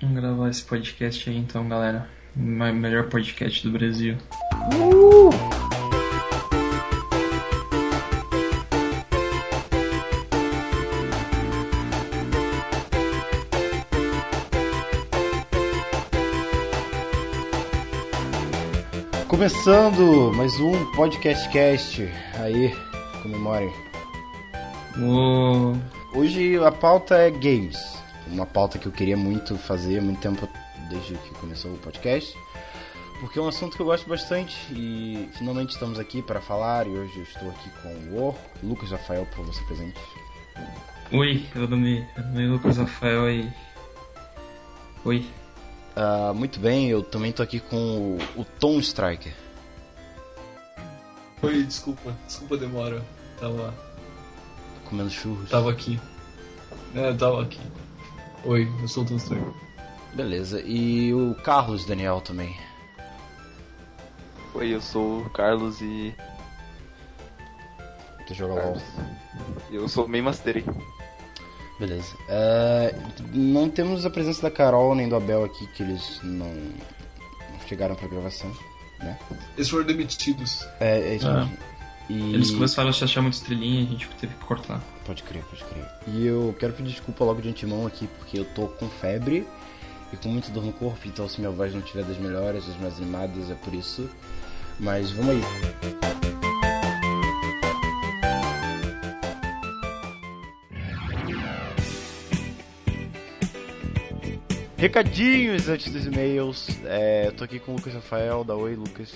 Vamos gravar esse podcast aí então, galera. O melhor podcast do Brasil. Uh! Começando mais um podcast cast. Aí, comemorem. Uou. Hoje a pauta é games. Uma pauta que eu queria muito fazer há muito tempo, desde que começou o podcast. Porque é um assunto que eu gosto bastante e finalmente estamos aqui para falar. E hoje eu estou aqui com o Lucas Rafael, por você presente. Oi, eu nome, meu nome é Lucas Rafael e. Oi. Uh, muito bem, eu também estou aqui com o, o Tom Striker. Oi, desculpa, desculpa a demora. Tava comendo churros. Tava aqui. É, tava aqui. Oi, eu sou o Striker. Beleza, e o Carlos Daniel também. Oi, eu sou o Carlos e. Tu joga LOL? Eu sou main master. Beleza. É, não temos a presença da Carol nem do Abel aqui, que eles não, chegaram pra gravação, né? Eles foram demitidos. É, é isso Ah. E... Eles começaram a se achar muito estrelinha e a gente teve que cortar. Pode crer, pode crer. E eu quero pedir desculpa logo de antemão aqui, porque eu tô com febre e com muita dor no corpo, então se minha voz não tiver das melhores, das mais animadas, é por isso. Mas vamos aí. Recadinhos antes dos e-mails. É, eu tô aqui com o Lucas Rafael, da Oi, Lucas.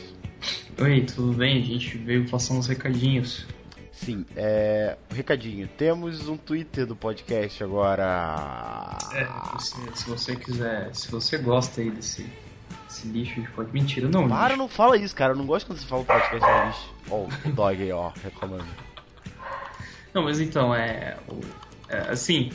Oi, tudo bem? A gente veio passar uns recadinhos. Sim, é. Recadinho. Temos um Twitter do podcast agora. É, você, se você quiser, se você gosta aí desse, desse lixo de podcast. Mentira, não. Para, lixo. não fala isso, cara. Eu não gosto quando você fala o podcast é lixo. Ó, o dog aí, ó, reclamando. Não, mas então, é, é, Assim,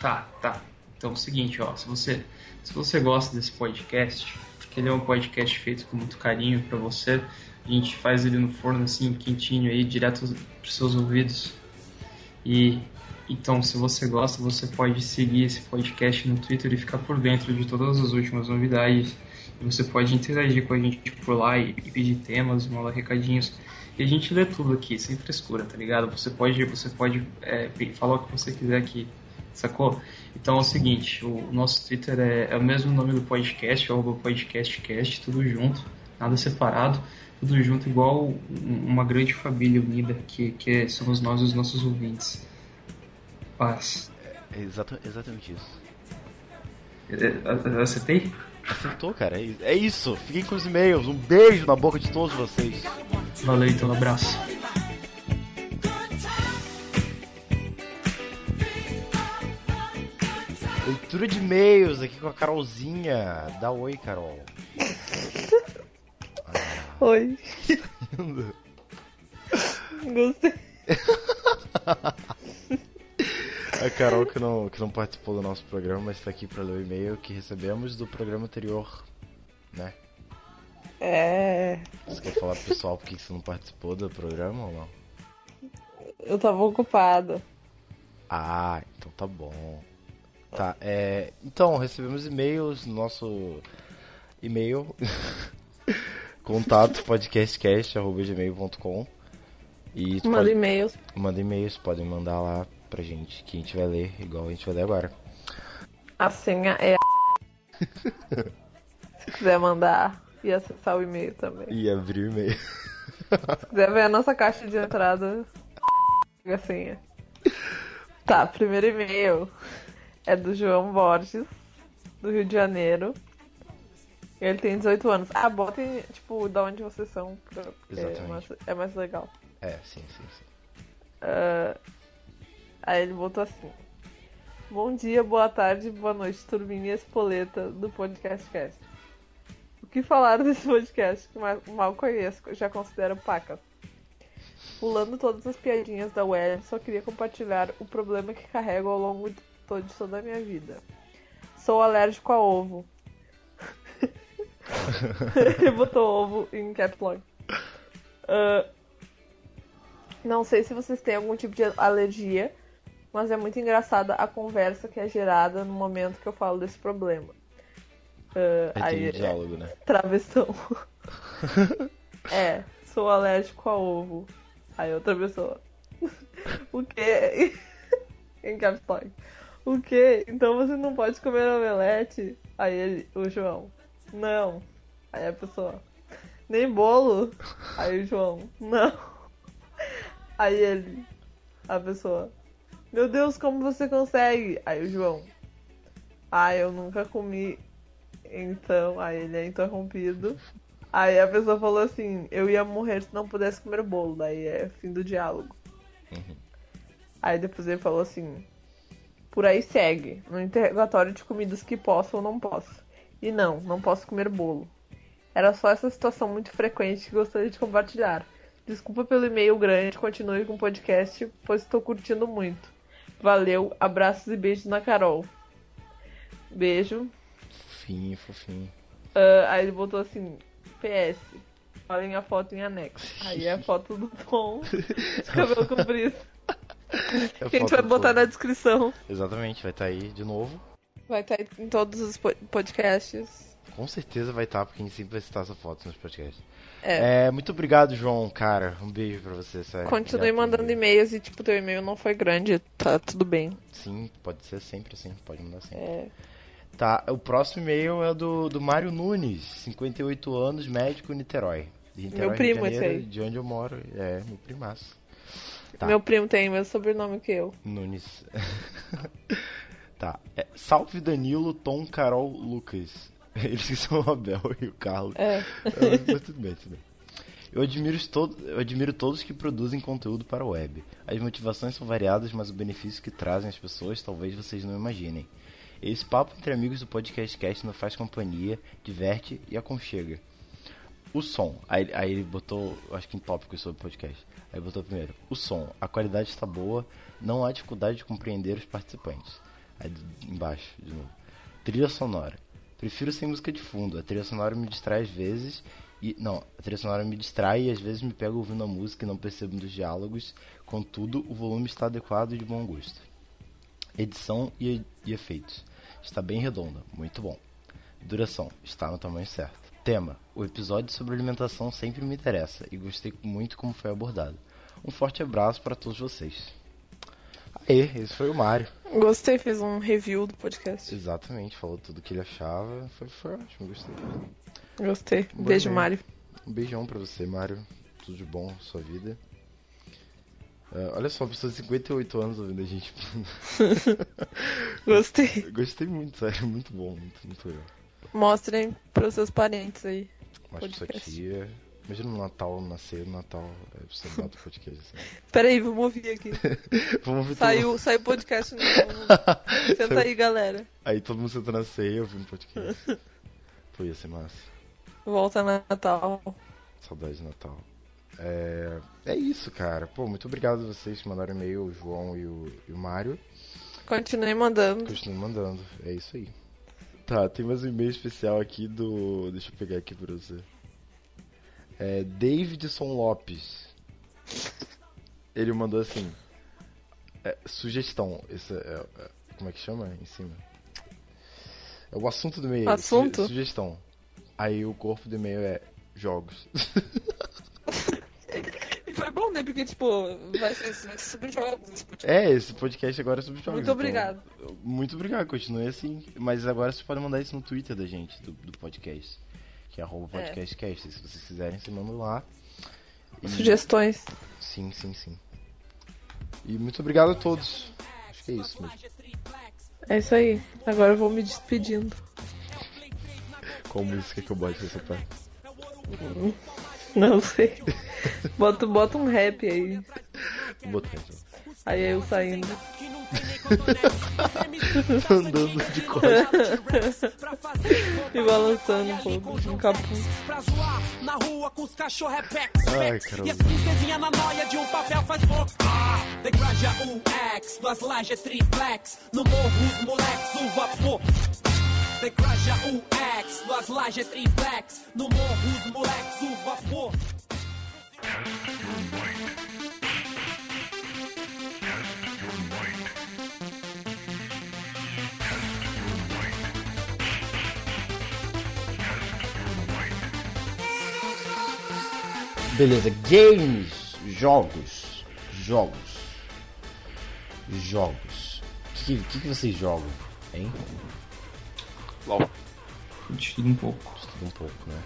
tá, tá. Então é o seguinte, ó. Se você, se você gosta desse podcast, porque ele é um podcast feito com muito carinho pra você, a gente faz ele no forno assim, quentinho aí, direto pros seus ouvidos. E então, se você gosta, você pode seguir esse podcast no Twitter e ficar por dentro de todas as últimas novidades. E você pode interagir com a gente por lá e, e pedir temas, mandar recadinhos. E a gente lê tudo aqui, sem frescura, tá ligado? Você pode, você pode é, falar o que você quiser aqui, sacou? Então é o seguinte, o nosso Twitter é, é o mesmo nome do podcast, é o podcastcast, tudo junto, nada separado, tudo junto, igual um- uma grande família unida, que, que somos nós os nossos ouvintes. Paz. É exata- exatamente isso. É, é, Acertei? Acertou, cara. É, é isso. Fiquem com os e-mails. Um beijo na boca de todos vocês. Valeu então, um abraço. Leitura de e-mails aqui com a Carolzinha. Dá oi, Carol. Oi. Gostei. A Carol que não, que não participou do nosso programa, mas está aqui para ler o e-mail que recebemos do programa anterior, né? É. Você quer falar pro pessoal por que você não participou do programa ou não? Eu tava ocupada. Ah, então tá bom. Tá, é. Então, recebemos e-mails no nosso e-mail contato podcastcast.gmail.com e Manda pode- e-mails. manda e-mails, podem mandar lá pra gente que a gente vai ler, igual a gente vai ler agora. A senha é. Se quiser mandar e acessar o e-mail também. E abrir o e-mail. Se quiser ver a nossa caixa de entrada, a senha. Tá, primeiro e-mail é do João Borges, do Rio de Janeiro. Ele tem 18 anos. Ah, botem, tipo, da onde vocês são, pra- é Exatamente. mais, é mais legal. É, sim, sim, sim. Ah, aí ele botou assim: Bom dia, boa tarde, boa noite, turminha espoleta do Podcast Cast. O que falaram desse podcast que mal, conheço, já considero paca? Pulando todas as piadinhas da web, só queria compartilhar o problema que carrego ao longo de toda a minha vida. Sou alérgico a ovo. Ele botou ovo em caps lock. Ah, não sei se vocês têm algum tipo de alergia, mas é muito engraçada a conversa que é gerada no momento que eu falo desse problema. Ah, Aí aí, tem diálogo, né? travessão. é, sou alérgico a ovo. Aí outra pessoa. o quê? em caps lock. O quê? Então você não pode comer omelete? Aí ele, o João. Não. Aí a pessoa. Nem bolo? Aí o João. Não. Aí ele. A pessoa. Meu Deus, como você consegue? Aí o João. Ah, eu nunca comi. Então, aí ele é interrompido. Aí a pessoa falou assim: Eu ia morrer se não pudesse comer bolo. Daí é fim do diálogo. Aí depois ele falou assim: Por aí segue, no interrogatório de comidas que posso ou não posso. E não, não posso comer bolo. Era só essa situação muito frequente que gostaria de compartilhar. Desculpa pelo e-mail grande, continue com o podcast, pois estou curtindo muito. Valeu, abraços e beijos na Carol. Beijo. Fofinho, fofinho. Ah, aí ele botou assim, PS, olhem a foto em anexo. Aí é a foto do Tom de cabelo comprido. É a Que a gente vai botar povo. na descrição. Exatamente, vai estar aí de novo. Vai estar em todos os po- podcasts. Com certeza vai estar, porque a gente sempre vai citar essa foto nos podcasts. É. É, muito obrigado, João, cara. Um beijo pra você, sério. Continue mandando e-mails e, tipo, teu e-mail não foi grande, tá tudo bem. Sim, pode ser sempre assim, pode mandar sempre. É. Tá, o próximo e-mail é do, do Mário Nunes, 58 anos, médico Niterói. Niterói, Meu primo, Janeiro, esse aí. De onde eu moro, é, meu primaço. Tá. Meu primo tem o mesmo sobrenome que eu. Nunes. tá, é, salve Danilo, Tom, Carol, Lucas. Eles que são o Abel e o Carlos. É. É, Mas tudo bem, tudo bem. Eu admiro, todo, eu admiro todos que produzem conteúdo para a web. As motivações são variadas, mas o benefício que trazem às pessoas talvez vocês não imaginem. Esse papo entre amigos do Podcast Cast nos faz companhia, diverte e aconchega. O som. Aí, aí ele botou, acho que em tópicos sobre o podcast. Aí botou primeiro. O som. A qualidade está boa, não há dificuldade de compreender os participantes. Aí embaixo, de novo. Trilha sonora. Prefiro sem música de fundo. A trilha sonora me distrai às vezes. E, não, a trilha sonora me distrai e às vezes me pego ouvindo a música e não percebo dos diálogos. Contudo, o volume está adequado e de bom gosto. Edição e, e efeitos. Está bem redonda, muito bom. Duração, está no tamanho certo. Tema: O episódio sobre alimentação sempre me interessa e gostei muito como foi abordado. Um forte abraço para todos vocês. Aê, esse foi o Mário. Gostei, fez um review do podcast. Exatamente, falou tudo que ele achava. Foi, foi ótimo, gostei. Gostei. Bom Beijo. Mário. Um beijão pra você, Mário. Tudo de bom, sua vida. É, olha só, pessoa de 58 anos ouvindo a gente. Gostei. Gostei muito, sério. Muito bom, muito, muito legal. Mostrem pros seus parentes aí. Mas pra sua tia. Imagina no Natal, nascer no Natal, é, você bota o podcast assim. Pera aí, vamos ouvir aqui. Vamos todo... Saiu, saiu podcast novo. Senta Saiu- aí, galera. Aí todo mundo senta na ceia ouvindo podcast. Pô, ia ser massa. Volta Natal. Saudade de Natal. É, é isso, cara. Pô, muito obrigado a vocês que mandaram e-mail, o João e o, e o Mário. Continue mandando. Continue mandando. É isso aí. Tá, tem mais um e-mail especial aqui do. Deixa eu pegar aqui pra você. É Davidson Lopes. Ele mandou assim. é, sugestão. Esse é, é- como é que chama em cima? É o assunto do e-mail. Assunto? Suge- sugestão. Aí o corpo do e-mail é jogos. E foi bom, né? Porque, tipo, vai ser, sobre jogos esse podcast. É, esse podcast agora é sobre jogos. Muito então- obrigado. Muito obrigado, continue assim. Mas agora você pode mandar isso no Twitter da gente, do, do podcast. Que é arroba podcastcast. Se vocês quiserem, você manda lá. E- Sugestões. Sim, sim, sim. E muito obrigado a todos. Acho que é isso mesmo. É isso aí. Agora eu vou me despedindo. Qual música que eu boto nessa parte? Não sei. Bota, bota um rap aí. Vou botar então. Aí eu saindo. Andando de costas. E balançando um pouco. Um capuz. pra zoar na rua com os cachorro é pex, Ai, pex. caramba. E as princesinhas na noia de um papel faz pouco. Ah, degraja UX, duas lajes triplex. No morro os moleques, o vapor. Degraja UX, duas lajes triplex. No morro os moleques, o vapor. Beleza, games, jogos, jogos, jogos. O que, que, que vocês jogam, hein? LOL. De tudo um pouco. Estuda um pouco, né?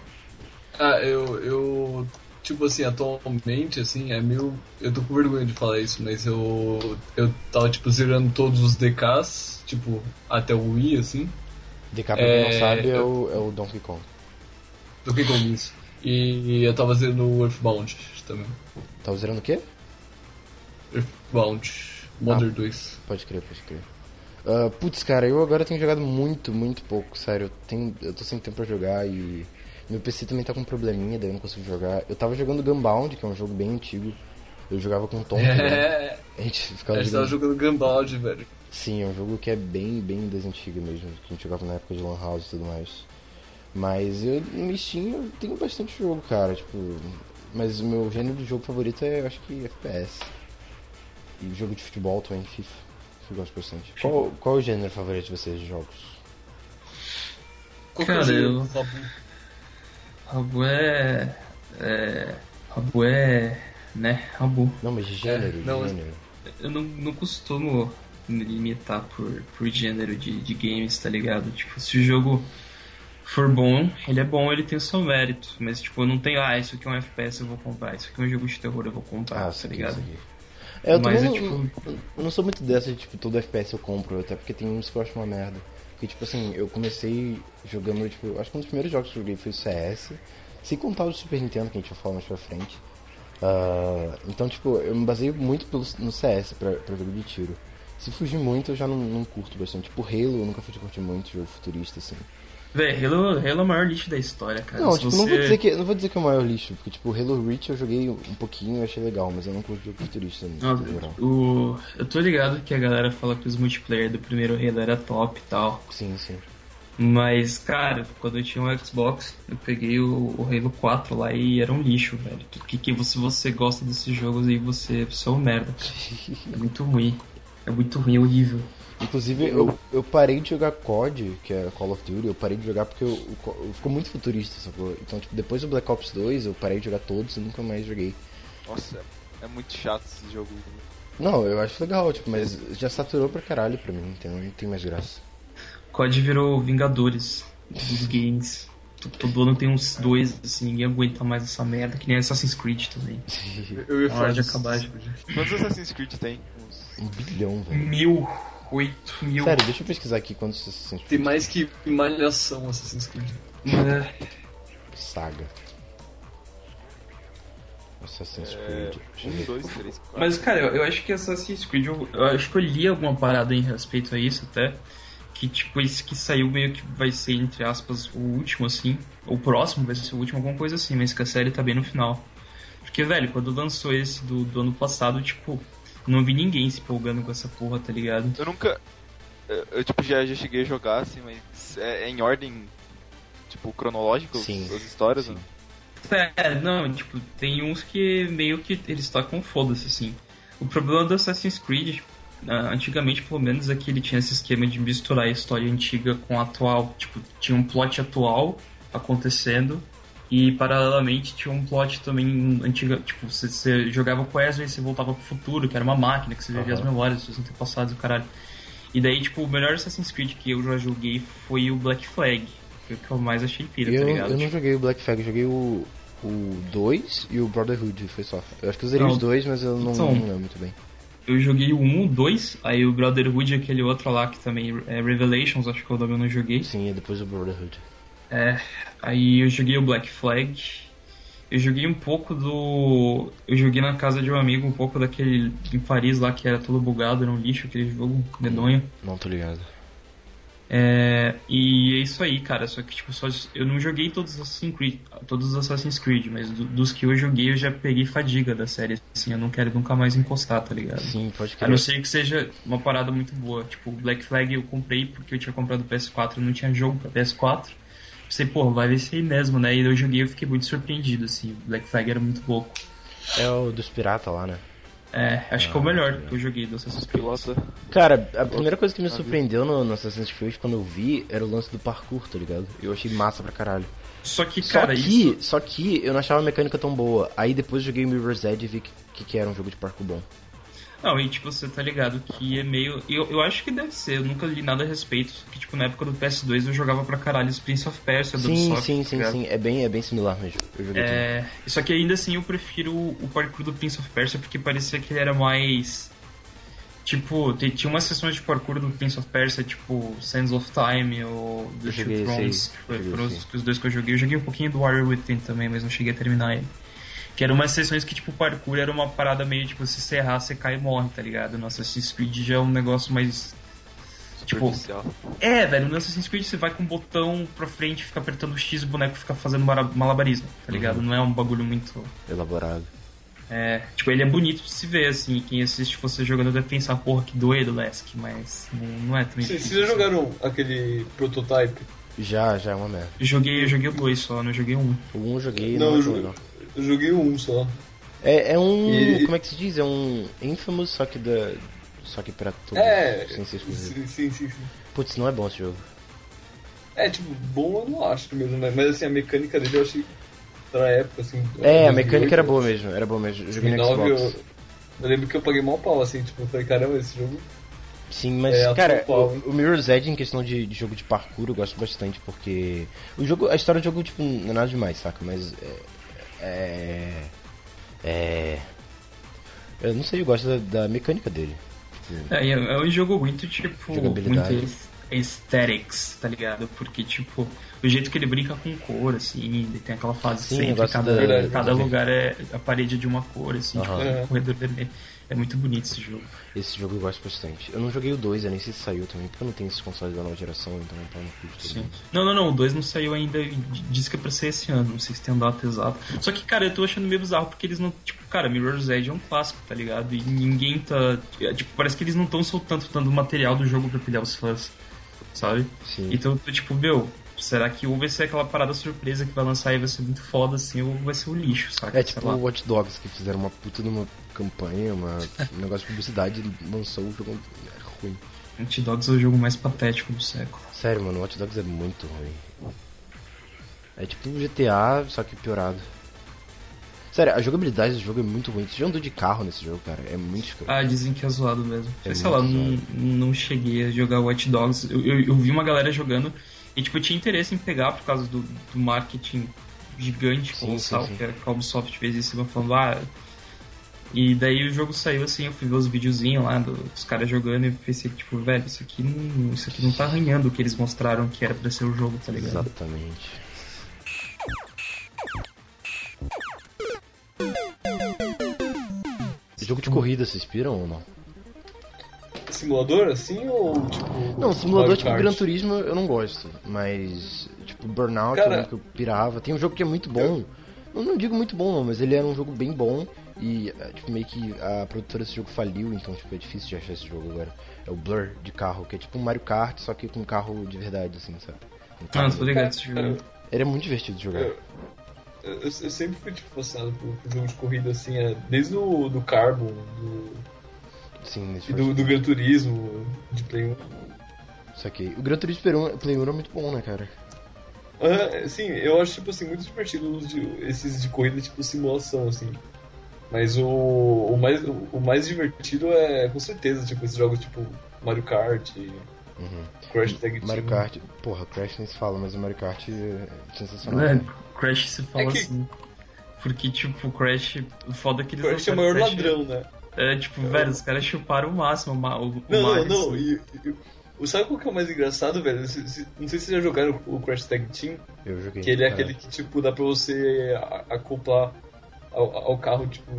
Ah, eu, eu. Tipo assim, atualmente, assim, é meio. Eu tô com vergonha de falar isso, mas eu. Eu tava, tipo, zerando todos os DKs, tipo, até o Wii, assim. DK, pra quem não É, sabe, é o, é o Donkey Kong. Do que Kong isso. E eu tava zerando o Earthbound também. Tá zerando o quê? Earthbound. Modern Ah. 2. Pode crer, pode crer. Ah, putz, cara, eu agora tenho jogado muito, muito pouco, sério. Eu, tenho, eu tô sem tempo pra jogar e meu PC também tá com um probleminha, daí eu não consigo jogar. Eu tava jogando Gunbound, que é um jogo bem antigo. Eu jogava com o Tom. né? É, A gente ficava a gente tava jogando. jogando Gunbound, velho. Sim, é um jogo que é bem, bem das antigas mesmo, que a gente jogava na época de Lan House e tudo mais. Mas eu no Steam eu tenho bastante jogo, cara, tipo. Mas o meu gênero de jogo favorito é eu acho que FPS. E jogo de futebol também, FIFA. Eu gosto bastante. Qual, qual é o gênero favorito de vocês de jogos? É Cara, o eu- jogo? Rabu? Rabu é. é Rabu é. né? Rabu. Não, mas de gênero, É, não, de gênero. Eu não, não costumo me limitar por, por gênero de, de games, tá ligado? Tipo, se o jogo for bom, ele é bom, ele tem o seu mérito. Mas, tipo, eu não tenho, ah, isso aqui é um FPS, eu vou comprar. Isso aqui é um jogo de terror, eu vou comprar, Ah, tá ligado? aqui. É, eu Mas também é não, tipo- eu não sou muito dessa de tipo, todo FPS eu compro, até porque tem uns que eu acho uma merda. Porque, tipo assim, eu comecei jogando, tipo, acho que um dos primeiros jogos que eu joguei foi o CS, sem contar o Super Nintendo, que a gente vai falar mais pra frente. Ah, então, tipo, eu me baseio muito pelo, no CS pra, pra jogo de tiro. Se fugir muito, eu já não, não curto bastante. Tipo, Halo, eu nunca fui de curtir muito, jogo futurista, assim. Véi, Halo, Halo é o maior lixo da história, cara. Não, Se tipo, você... não, vou dizer que, não vou dizer que é o maior lixo, porque, tipo, Halo Reach eu joguei um pouquinho e achei legal, mas eu não curto jogo futurista, Não, geral. o... Eu tô ligado que a galera fala que os multiplayer do primeiro Halo era top e tal. Sim, sim. Mas, cara, quando eu tinha um Xbox, eu peguei o, o Halo 4 lá e era um lixo, velho. Que, que você, você gosta desses jogos aí, você, você é um merda. É muito ruim. É muito ruim, é horrível. Inclusive, eu, eu parei de jogar COD, que é Call of Duty, eu parei de jogar porque eu, Co- eu- ficou muito futurista, sacou? Então, tipo, depois do Black Ops 2, eu parei de jogar todos e nunca mais joguei. Nossa, é muito chato esse jogo. Não, eu acho legal, tipo, mas já saturou pra caralho pra mim, então não tem mais graça. COD virou Vingadores dos games. Todo ano tem uns dois, assim, ninguém aguenta mais essa merda, que nem Assassin's Creed também. Eu ia falar de acabar, já. Quantos Assassin's Creed tem? Um bilhão, velho. Mil, oito mil. Sério, deixa eu pesquisar aqui quantos Assassin's Tem Creed mais que malhação Assassin's Creed. É, Saga. Assassin's É, Creed. Eu um, dois, três, quatro. Mas, cara, eu, eu acho que Assassin's Creed, eu, eu acho que eu li alguma parada em respeito a isso até. Que, tipo, esse que saiu meio que vai ser, entre aspas, o último, assim. O próximo vai ser o último, alguma coisa assim, mas que a série tá bem no final. Porque, velho, quando lançou esse do, do ano passado, tipo, não vi ninguém se empolgando com essa porra, tá ligado? Eu nunca. Eu, eu, tipo, já, já cheguei a jogar, assim, mas é, é em ordem, tipo, cronológica Sim, as histórias, sim. né? É, não, tipo, tem uns que meio que eles tocam foda-se, assim. O problema do Assassin's Creed, ah, antigamente pelo menos, é que ele tinha esse esquema de misturar a história antiga com a atual. Tipo, tinha um plot atual acontecendo e paralelamente tinha um plot também antiga. Tipo, você, você jogava com Ezra e você voltava pro futuro, que era uma máquina, que você vivia as Aham. memórias dos seus antepassados e o caralho. E daí, tipo, o melhor Assassin's Creed que eu já joguei foi o Black Flag. Foi o que eu mais achei pira, Eu, tá ligado? eu não joguei o Black Flag, eu joguei o, o 2 e o Brotherhood, foi só. Eu acho que eu zerei Não. os dois, mas eu não, Então, não lembro muito bem. Eu joguei o 1, o 2, aí o Brotherhood e aquele outro lá que também é Revelations, acho que é o nome eu não joguei. Sim, e depois o Brotherhood. É, aí eu joguei o Black Flag. Eu joguei um pouco do. Eu joguei na casa de um amigo um pouco daquele em Paris lá que era todo bugado, era um lixo aquele jogo medonho. Não tô ligado. É, e é isso aí, cara. Só que tipo, só, eu não joguei todos os Assassin's Creed, todos os Assassin's Creed, mas do- dos que eu joguei eu já peguei fadiga da série. Assim, eu não quero nunca mais encostar, tá ligado? Sim, pode A crer. não ser que seja uma parada muito boa. Tipo, o Black Flag eu comprei porque eu tinha comprado o PS4 e não tinha jogo pra PS4. Pensei, pô, vai ver se aí mesmo, né? E eu joguei e eu fiquei muito surpreendido, assim. O Black Flag era muito louco. É o dos piratas lá, né? É, acho que é o melhor que eu joguei do Assassin's Creed. Pilota. Cara, a primeira coisa que me surpreendeu no, no Assassin's Creed quando eu vi era o lance do parkour, tá ligado? Eu achei massa pra caralho. Só que, Só cara, que, isso. só que eu não achava a mecânica tão boa. Aí depois eu joguei Mirror's Edge e vi que, que, que era um jogo de parkour bom. Não, e tipo, você tá ligado que é meio. Eu, eu acho que deve ser, eu nunca li nada a respeito. Que, tipo, na época do PS2 eu jogava pra caralho os Prince of Persia do Sim, Ubisoft, sim, tá sim, sim. É bem, é bem similar mesmo. Eu joguei. É, só que ainda assim eu prefiro o parkour do Prince of Persia porque parecia que ele era mais. Tipo, tinha umas sessões de parkour do Prince of Persia, tipo Sands of Time ou The Two Thrones, que foram os dois que eu joguei. Eu joguei um pouquinho do Warrior Within também, mas não cheguei a terminar ele. Que eram umas sessões que, tipo, o parkour era uma parada meio, tipo, se você errar, você cai e morre, tá ligado? No Assassin's Creed já é um negócio mais... Tipo, é, velho, no Assassin's Creed você vai com o botão pra frente, fica apertando o X e o boneco fica fazendo malabarismo, tá ligado? Uhum. Não é um bagulho muito... Elaborado. É, tipo, ele é bonito de se ver, assim, quem assiste você jogando deve pensar, porra, que doido, Lesk, mas não, não é tão Vocês já jogaram aquele prototype? Já, já é uma merda. Eu joguei, eu joguei o dois só, não joguei um. O 1 eu joguei Não, não, eu joguei- legal. Eu joguei um só. É, é um. E- Como é que se diz? É um Infamous, só que da. Só que pra tudo. É, Sem ser exclusivo. sim, sim, sim, sim. Putz, não é bom esse jogo. É, tipo, bom eu não acho mesmo, né? Mas assim, a mecânica dele eu achei pra época, assim. É, a 2008, mecânica era boa mesmo, era boa mesmo. Eu joguei no 2009, Xbox. eu, eu lembro que eu paguei mal pau, assim, tipo, eu falei, caramba, esse jogo. Sim, mas, É, cara, o, o Mirror's Edge em questão de, de jogo de parkour eu gosto bastante, porque o jogo, a história do jogo, tipo, não é nada demais, saca? Mas é. É. eu não sei, eu gosto da, da mecânica dele. É, é, é um jogo muito, tipo, muito aesthetics, tá ligado? Porque, tipo, o jeito que ele brinca com cor, assim, ele tem aquela fase Sim, sempre, cada, da- cada da- lugar é a parede de uma cor, assim, Aham. tipo, É. um corredor vermelho. É muito bonito esse jogo. esse jogo eu gosto bastante. Eu não joguei o 2, eu nem sei se saiu também, porque eu não tenho esses consoles da nova geração, então não curto todo Sim. mundo. Não, não, não, o 2 não saiu ainda, diz que é pra ser esse ano, não sei se tem a data exata. Só que, cara, eu tô achando meio bizarro porque eles não. Tipo, cara, Mirror's Edge é um clássico, tá ligado? E ninguém tá. é, Tipo, parece que eles não estão soltando tanto material do jogo pra pilhar os fãs, sabe? Sim. Então, tô tipo, meu, será que ou vai ser aquela parada surpresa que vai lançar e vai ser muito foda assim, ou vai ser o lixo, saca? É tipo o Watch Dogs, que fizeram uma puta de uma campanha, uma, um negócio de publicidade e lançou o jogo é ruim. Hot Dogs é o jogo mais patético do século. Sério, mano, o Watch Dogs é muito ruim. É tipo um GTA, só que piorado. Sério, a jogabilidade do jogo é muito ruim. Você já andou de carro nesse jogo, cara? É muito escroto. Ah, dizem que é zoado mesmo. É sei lá, não, não cheguei a jogar Watch Dogs. Eu, eu, eu vi uma galera jogando e, tipo, eu tinha interesse em pegar por causa do, do marketing gigante, Sim, colossal, sim, sim. que a Ubisoft fez em cima, falando, ah... E daí o jogo saiu assim, eu fui ver os videozinhos lá do- dos caras jogando e pensei, tipo, velho, isso aqui não, isso aqui não tá arranhando o que eles mostraram que era pra ser o jogo, tá ligado? Exatamente. Jogo de corrida, vocês piram ou não? Simulador, assim, ou tipo. Não, simulador tipo? Gran Turismo eu não gosto, mas tipo Burnout Cara- é um que eu pirava. Tem um jogo que é muito bom. Eu não digo muito bom não, mas ele era um jogo bem bom e é, tipo meio que a produtora desse jogo faliu, então tipo é difícil de achar esse jogo agora. É o Blur de carro, que é tipo um Mario Kart, só que com carro de verdade assim, sabe? Um Ah, tô ligado esse jogo. Ele é muito divertido de jogar. Eu, eu, eu sempre fui tipo, fascinado por, por jogo de corrida, assim, é, desde o do Carbon, do, Sim, nesse e jogo. do, do Gran Turismo, de Play 1. Saquei. O Gran Turismo Play 1 Play 1 era muito bom, né, cara? Ah, sim, eu acho tipo assim, muito divertido de- esses de corrida tipo simulação, assim. Mas o, o, mais, o mais divertido é com certeza, tipo, esses jogos tipo Mario Kart, Uhum. Crash Tag Team. Mario Kart, porra, Crash nem se fala, mas o Mario Kart é sensacional. É, Crash se fala É que- assim. Porque, tipo, Crash, o foda é que eles Crash é o não maior Crash- ladrão, né? É, tipo, velho, os caras chuparam o máximo o, o, o Não, não, Mario, não. assim. E, e- o- sabe qual que é o mais engraçado, velho? Não sei se vocês já jogaram o Crash Tag Team, Eu joguei. que ele é cara. aquele que, tipo, dá pra você a- acoplar ao, ao carro, tipo,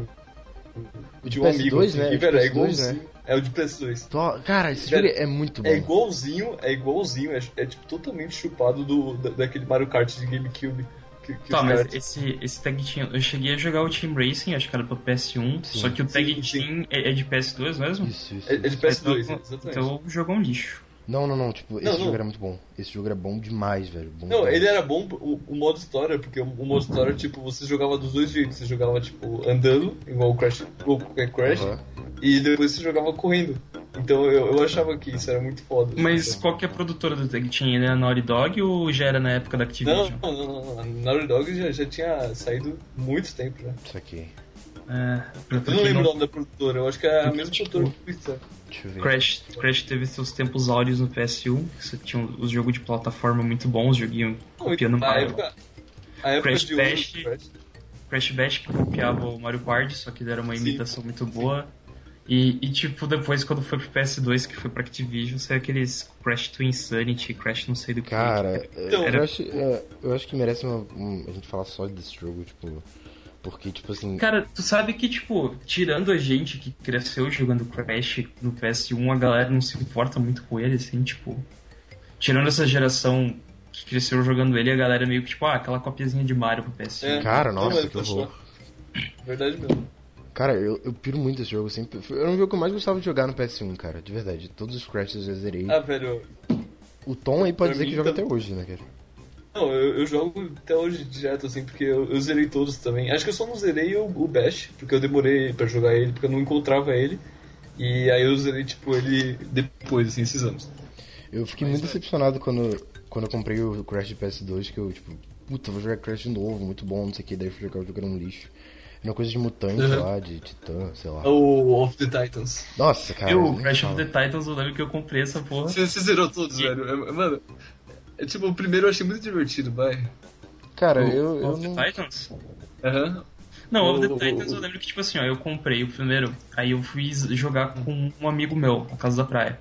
O de de um amigo. PS2, assim, né? e, O de velho, é PS2, igualzinho. né? É o de PS2. Tô- Cara, esse Velho, jogo é muito bom. É igualzinho, é igualzinho, é, é, tipo totalmente chupado do, da- daquele Mario Kart de GameCube. Que, que Tá, mas esse, esse Tag Team, eu cheguei a jogar o Team Racing, acho que era pro PS1, Sim. só que o Tag Sim, sim. Team é, é de PS2 mesmo? Isso, isso. É, é de isso. PS2, então, exatamente. então o jogo é um lixo. Não, não, não, tipo, esse Não, não. jogo era muito bom. Esse jogo era bom demais, velho. Bom Não, demais. ele era bom o, o modo história, porque o, o modo história, tipo, você jogava dos dois jeitos. Você jogava, tipo, andando, igual o Crash, igual qualquer Crash, Aham. e depois você jogava correndo. Então eu, eu achava que isso era muito foda. Mas Então- qual que é a produtora do que tinha? Ele é a Naughty Dog ou já era na época da Activision? não, não, não, não. A Naughty Dog já, já tinha saído muito tempo já. Isso aqui. É, pra, Eu não lembro o não, nome da produtora, eu acho que é a Porque, mesma tipo, produtora que Twister. Deixa eu ver. Crash, Crash teve seus tempos áureos no PS1, que você tinha os jogos de plataforma muito bons, joguinho copiando Mario. época, a época Crash ouro Bash. Crash. Crash Bash que copiava o Mario Party, só que era uma Sim. imitação muito boa. E, e, tipo, depois quando foi pro PS2, que foi pra Activision, saiu aqueles Crash to Insanity, Crash não sei do que. Cara, Então, eu, era- acho, é, eu acho que merece uma, um- a gente falar só desse jogo, tipo. Porque, tipo assim. Cara, tu sabe que, tipo, tirando a gente que cresceu jogando Crash no PS1, a galera não se importa muito com ele, assim, tipo. Tirando essa geração que cresceu jogando ele, a galera meio que, tipo, ah, aquela copiazinha de Mario pro PS1. É. Cara, nossa, que tô horror. Verdade mesmo. Cara, eu, eu piro muito esse jogo. Sempre, era um jogo que eu mais gostava de jogar no PS1, cara. De verdade. Todos os Crashs eu zerei. Ah, velho, O Tom aí pode pra dizer que joga tam- até hoje, né, cara? Não, eu, eu jogo até hoje direto, assim, porque eu, eu zerei todos também. Acho que eu só não zerei o, o Bash, porque eu demorei pra jogar ele, porque eu não encontrava ele. E aí eu zerei, tipo, ele depois, assim, esses anos. Eu fiquei muito decepcionado quando, quando eu comprei o Crash de PS2, que eu, tipo, puta, vou jogar Crash de novo, muito bom, não sei o que, daí eu fui jogar o jogo era um lixo. Uma coisa de mutante Uhum. lá, de titã, sei lá. O Of the Titans. Nossa, cara. eu, Crash of the Titans, eu lembro que eu comprei essa porra. Você, você zerou todos, E- velho? É- Mano, é, tipo, o primeiro eu achei muito divertido, vai. Cara, O- eu, eu of não. the Titans? Aham. Não, Of O- the Titans eu lembro que, tipo assim, ó, eu comprei o primeiro, aí eu fui jogar com um amigo meu, na casa da praia.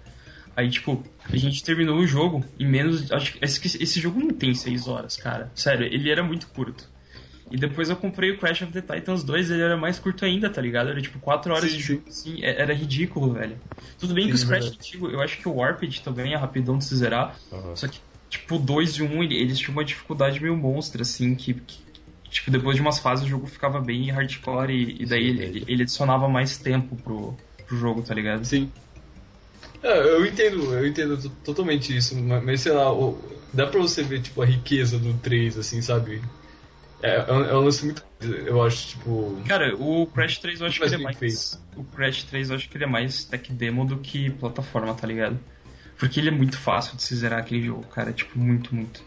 Aí, tipo, a gente terminou o jogo em menos. Acho que esse, esse jogo não tem 6 horas, cara. Sério, ele era muito curto. E depois eu comprei o Crash of the Titans 2, ele era mais curto ainda, tá ligado? Era tipo 4 horas Sim, de jogo, assim, é- era ridículo, velho. Tudo bem que Sim, os Crash verdade. antigos, eu acho que o Warped também é rapidão de se zerar. Aham. Só que, tipo, o 2 e o 1, um, ele- eles tinham uma dificuldade meio monstra, assim, que, que- tipo, depois de umas fases o jogo ficava bem hardcore e, e daí Sim, ele, ele adicionava mais tempo pro, pro jogo, tá ligado? Sim. É, eu entendo, eu entendo to- totalmente isso, ma- mas sei lá, dá pra você ver, tipo, a riqueza do 3, assim, sabe? É, é um, é um lance muito. Eu acho, tipo. Cara, o Crash 3 eu acho que ele é mais. O Crash 3 eu acho que ele é mais tech demo do que plataforma, tá ligado? Porque ele é muito fácil de se zerar aquele jogo, cara. Tipo, muito, muito.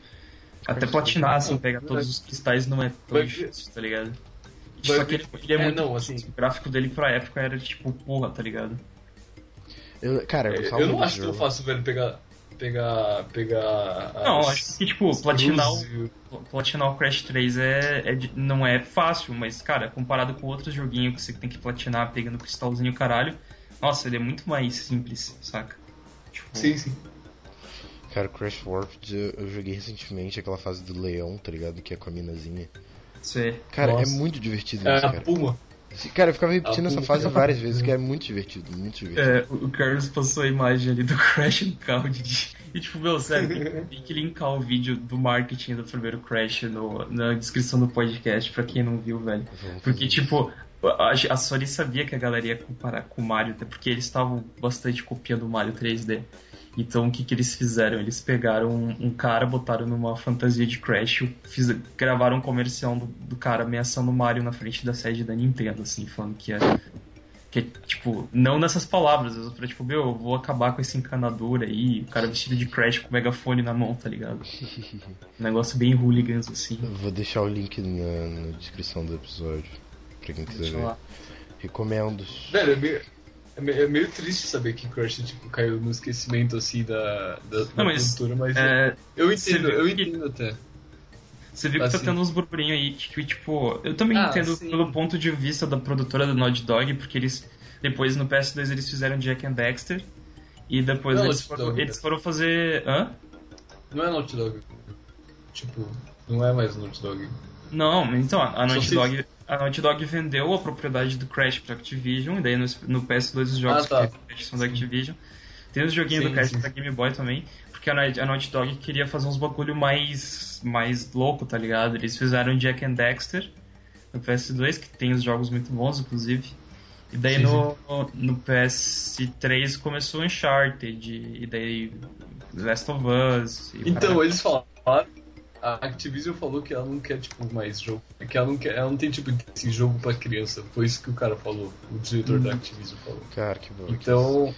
Até platinar, assim, pegar todos os cristais não é tão difícil, tá ligado? vai- Só que ele, ele é, é, muito. não, assim- O gráfico dele pra época era tipo, porra, tá ligado? Eu, cara, eu, Eu, não acho tão fácil, velho, pegar. Pegar. Pegar. Não, as- acho que, tipo, platinar o, platinar o Crash 3 é, é não é fácil, mas, cara, comparado com outros joguinhos que você tem que platinar pegando cristalzinho caralho, nossa, ele é muito mais simples, saca? Tipo, Sim, sim. Cara, Crash Warped eu, joguei recentemente aquela fase do leão, tá ligado? Que é com a minazinha. você... Cara, Nossa. é muito divertido É, isso, a cara. Puma. Cara, eu ficava repetindo Ah, essa pô. fase várias vezes, que é muito divertido, muito divertido. É, o Carlos passou a imagem ali do Crash no carro de. E tipo, meu, sério, tem, que linkar o vídeo do marketing do primeiro Crash no, na descrição do podcast, pra quem não viu, velho. Porque, tipo, a, a Sony sabia que a galera ia comparar com o Mario, até porque eles estavam bastante copiando o Mario 3D. Então, o que, que eles fizeram? Eles pegaram um, um cara, botaram numa fantasia de Crash, fiz, gravaram um comercial do, do cara ameaçando o Mario na frente da sede da Nintendo, assim, falando que ia. Que, tipo, não nessas palavras, mas pra, tipo, meu, eu vou acabar com esse encanador aí, o cara vestido de Crash com o megafone na mão, tá ligado? Um negócio bem hooligans, assim. Eu Vou deixar o link na, na descrição do episódio, pra quem quiser ver. lá. Recomendo. Velho, é meio, é meio, é triste saber que Crash tipo, caiu no esquecimento assim da, da, da Não, mas, produtora, mas É, eu entendo, eu que- entendo até. Você viu que tá Assim. tendo uns burburinhos aí que, tipo, eu também Ah, entendo sim. pelo ponto de vista da produtora do Naughty Dog, porque eles, depois no PS2 eles fizeram Jack and Dexter, e depois Não, eles, Naughty foram, Dog, eles né? foram fazer... Hã? Não é Naughty Dog. Tipo, não é mais Naughty Dog. Não, mas então, a Naughty, se- Dog, a Naughty Dog vendeu a propriedade do Crash pra Activision, e daí no, no PS2 os jogos Ah, tá. que são da Activision. Tem os joguinhos Sim, do Crash sim. da Game Boy também, porque a Naughty, Dog queria fazer uns bagulho mais, mais louco, tá ligado? Eles fizeram Jack and Dexter no PS2, que tem os jogos muito bons, inclusive. E daí Sim, no, no PS3 começou Uncharted, e daí Last of Us. Então, eles falaram. A Activision falou que ela não quer, tipo, mais jogo. Que ela não quer. Ela não tem, tipo, esse jogo pra criança. Foi isso que o cara falou. O diretor da Activision falou. Cara, que bom. Então.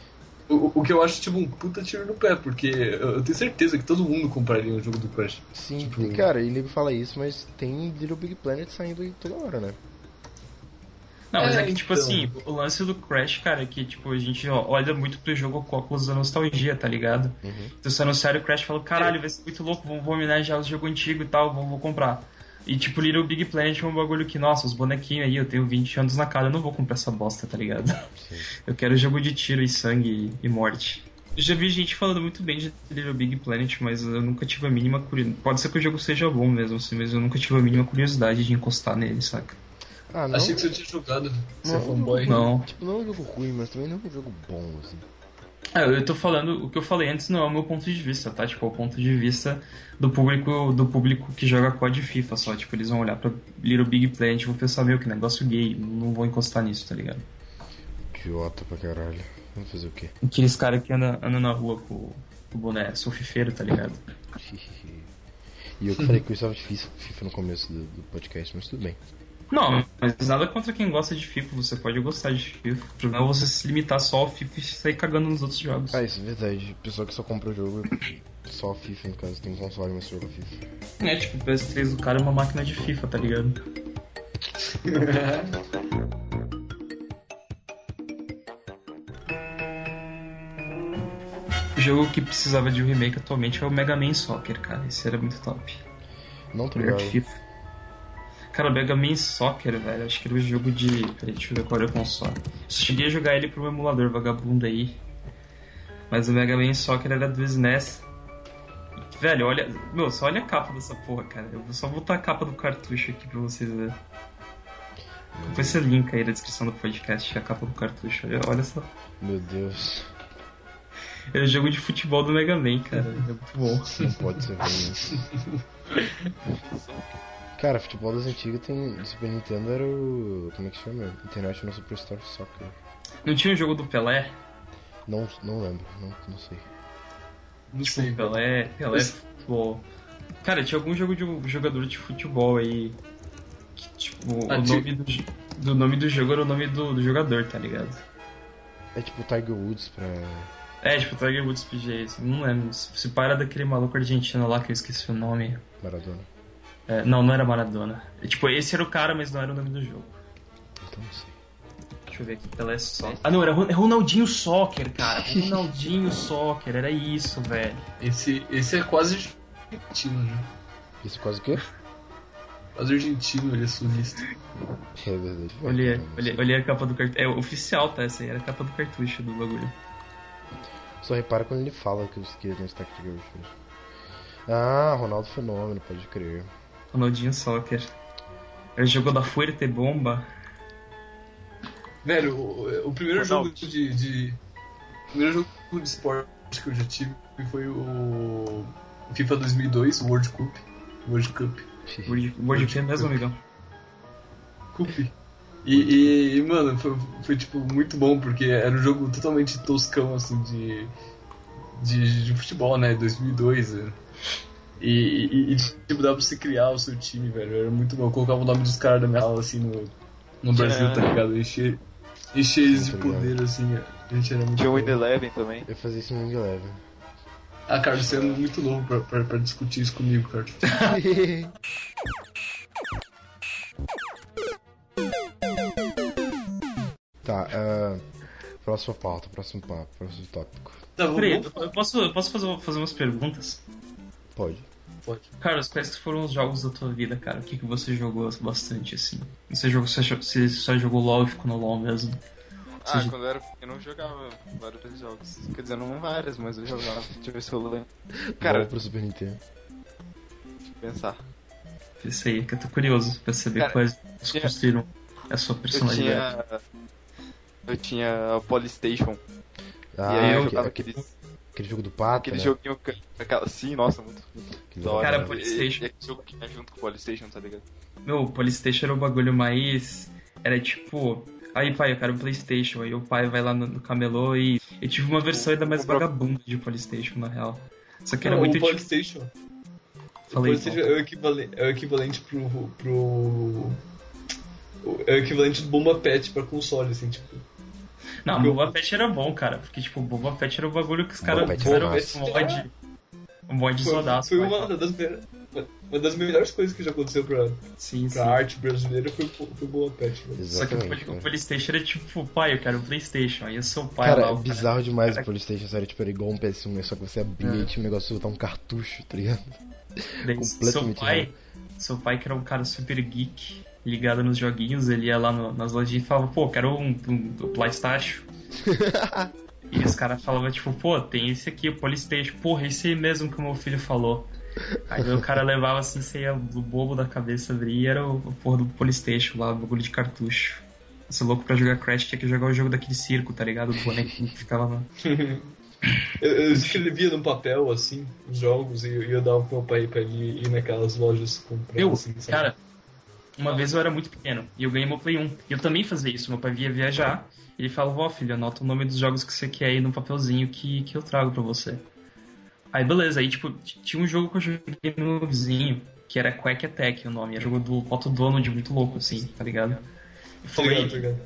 O, o que eu acho, tipo, um puta tiro no pé, porque eu, tenho certeza que todo mundo compraria um jogo do Crash. Sim, Tipo- cara, e nego fala isso, mas tem Little Big Planet saindo aí toda hora, né? Não, mas é, É, que, tipo então. assim, o lance do Crash, cara, é que, tipo, a gente ó, olha muito pro jogo com óculos da nostalgia, tá ligado? Uhum. Então, se anunciaram o Crash, falou, caralho, vai ser muito louco, vamos, homenagear o jogo antigo e tal, vamos, vou comprar. E, tipo, Little Big Planet é um bagulho que, nossa, os bonequinhos aí, eu tenho 20 anos na cara, eu não vou comprar essa bosta, tá ligado? Sim. Eu quero jogo de tiro e sangue e, e morte. Eu já vi gente falando muito bem de Little Big Planet, mas eu nunca tive a mínima curiosidade. Pode ser que o jogo seja bom mesmo, assim, mas eu nunca tive a mínima curiosidade de encostar nele, saca? Ah, não. Achei que você tinha jogado. Você é Não, fanboy. Não. Tipo, não é um jogo ruim, mas também não é um jogo bom, assim. Ah, eu tô falando, o que eu falei antes não é o meu ponto de vista, tá? Tipo, é o ponto de vista do público do público que joga COD e FIFA só. Tipo, eles vão olhar pra Little Big Planet e vão pensar, meu, que negócio gay, não vou encostar nisso, tá ligado? Idiota pra caralho. Vamos fazer o quê? Aqueles caras que andam anda na rua com, com o boné surfifeiro, tá ligado? E eu que falei que eu estava difícil FIFA no começo do, do podcast, mas tudo bem. Não, mas nada contra quem gosta de FIFA, você pode gostar de FIFA. O problema é você se limitar só ao FIFA e sair cagando nos outros jogos. Ah, isso é verdade. Pessoa que só compra o jogo, só FIFA, no caso, tem um console, mas joga FIFA. É, tipo, o PS3 do cara é uma máquina de FIFA, tá ligado? O jogo que precisava de um remake atualmente é o Mega Man Soccer, cara. Esse era muito top. Não tô ligado. FIFA. Cara, o Mega Man Soccer, velho, acho que era o jogo de. Peraí, deixa eu ver qual era o console. Cheguei a jogar ele pro emulador vagabundo aí. Mas o Mega Man Soccer era do SNES. Velho, olha. Meu, só olha a capa dessa porra, cara. Eu vou só botar a capa do cartucho aqui pra vocês verem. Depois você linka aí na descrição do podcast a capa do cartucho. Olha, olha só. Meu Deus. É o jogo de futebol do Mega Man, cara. É muito bom. Não pode ser ruim. Cara, futebol das antigas tem. Do Super Nintendo era o. Como é que chama? International Superstar Soccer. Não tinha o jogo do Pelé? Não, não lembro, não, não sei. Não sei. velho. Pelé, Pelé futebol. Cara, tinha algum jogo de um jogador de futebol aí. Que, tipo, Ah, o nome do, do nome do jogo era o nome do, do jogador, tá ligado? É tipo Tiger Woods pra. É, tipo, Tiger Woods PG, assim, não lembro. Se se para daquele maluco argentino lá que eu esqueci o nome. Maradona. É, não, não era Maradona. Tipo, esse era o cara, mas não era o nome do jogo. Então não sei. Deixa eu ver aqui, Pelé Soccer. Ah, não, era é Ronaldinho Soccer, cara. Ronaldinho Soccer, era isso, velho. Esse, esse é quase argentino, né? Isso é quase o quê? Quase argentino, ele é sulista. É verdade. Olhei, olhei, olhei a capa do cartucho. É oficial, tá? Essa aí era a capa do cartucho do bagulho. Só repara quando ele fala que os que não está aqui hoje. Ah, Ronaldo Fenômeno, pode crer. Ronaldinho Soccer. Ele jogou da Fuerte Bomba. Velho, o, o primeiro Ronaldo. jogo de, de. O primeiro jogo de esporte que eu já tive foi o. FIFA 2002, o World Cup. World Cup. World, World Cup mesmo, amigão. Cup. E, e, e, mano, foi, foi tipo muito bom porque era um jogo totalmente toscão assim de de, de futebol, né? 2002. né? E, e, e, tipo dava pra você criar o seu time, velho. Era muito bom. Eu colocava o nome dos caras da minha aula assim no, no Brasil, tá ligado? Encher, encher eles de poder assim. A gente era muito Tinha o Eleven também. Eu fazia isso no Eleven. Ah, Carlos, você é muito novo pra, pra, pra discutir isso comigo, Carlos. tá, ah, próxima pauta, próximo papo, próximo tópico. Tá, Peraí, eu posso, eu posso fazer, fazer umas perguntas? Pode. Pode. Carlos, quais que foram os jogos da tua vida, cara? O que, que você jogou bastante, assim? Você, jogou, você, só jogou LoL e ficou no LoL mesmo? Ah, quando eu era pequeno eu jogava vários jogos. Quer dizer, não vários, mas eu jogava. Deixa eu ver se eu lembro. Cara, Cara, pro Super Nintendo. deixa eu pensar. Isso aí, que eu tô curioso pra saber Cara, quais tinha- construíram a sua Eu personalidade. tinha. Eu tinha a Polystation. Ah, e aí eu jogava aquele, aquele, jogo do pato, aquele né? joguinho. com Aquela, sim, nossa, muito. Que da hora. Cara, legal. Polystation. E, e jogo que é junto com o Polystation, tá ligado? Meu, o Polystation era o bagulho mais. Era tipo. Aí, pai, eu quero um Playstation. Aí o pai vai lá no, no camelô e eu tive uma versão ainda mais vagabunda de Playstation, na real. Só que era Não, muito o PlayStation. O Falei, PlayStation é o equivalente, é o equivalente pro. pro. É o equivalente do Bomba Pet pra console, assim, tipo. Não, o Boba Fett era bom, cara. Porque, tipo, o Boba Fett era o bagulho que os Boba caras Fett era fizeram um mod. Um mod Foi, sodaço. foi uma das, me- uma das melhores coisas que já aconteceu pra, Sim, sim. pra arte brasileira foi, foi o Bomba Pet. né? Só que o, Exatamente. o cara. Playstation era tipo, pai, eu quero um Playstation. Aí o seu pai Cara, lá, é o bizarro demais cara- o Playstation, sério, tipo, era igual um PS1, né? Só que você abria É. e tinha um negócio de botar um cartucho, tá ligado? Daí, seu completamente pai, seu pai que era um cara super geek, ligado nos joguinhos, ele ia lá no- nas lojinhas e falava, pô, quero um, um, um Playstation. e os caras falavam, tipo, pô, tem esse aqui, o Polystation. Porra, esse mesmo que o meu filho falou. Aí o cara levava assim, você ia do bobo da cabeça abrir e era o, o porra do Polystation lá, o bagulho de cartucho. Esse louco pra jogar Crash tinha que jogar o jogo daquele circo, tá ligado? Do bonequinho que ficava lá. Eu, eu escrevia num papel, assim, os jogos e e eu dava pro meu pai pra ele ir naquelas lojas comprar, Eu, assim, cara, uma vez eu era muito pequeno e eu ganhei meu Play 1. E eu também fazia isso. Meu pai via viajar e ele falava: Ó, filho, anota o nome dos jogos que você quer aí num papelzinho que, que eu trago pra você. Aí beleza, aí tipo, tinha um jogo que eu joguei no vizinho que era Quack Attack o nome. Era jogo do Otto Donald muito louco, assim, tá ligado? Tá falei, tá ligado?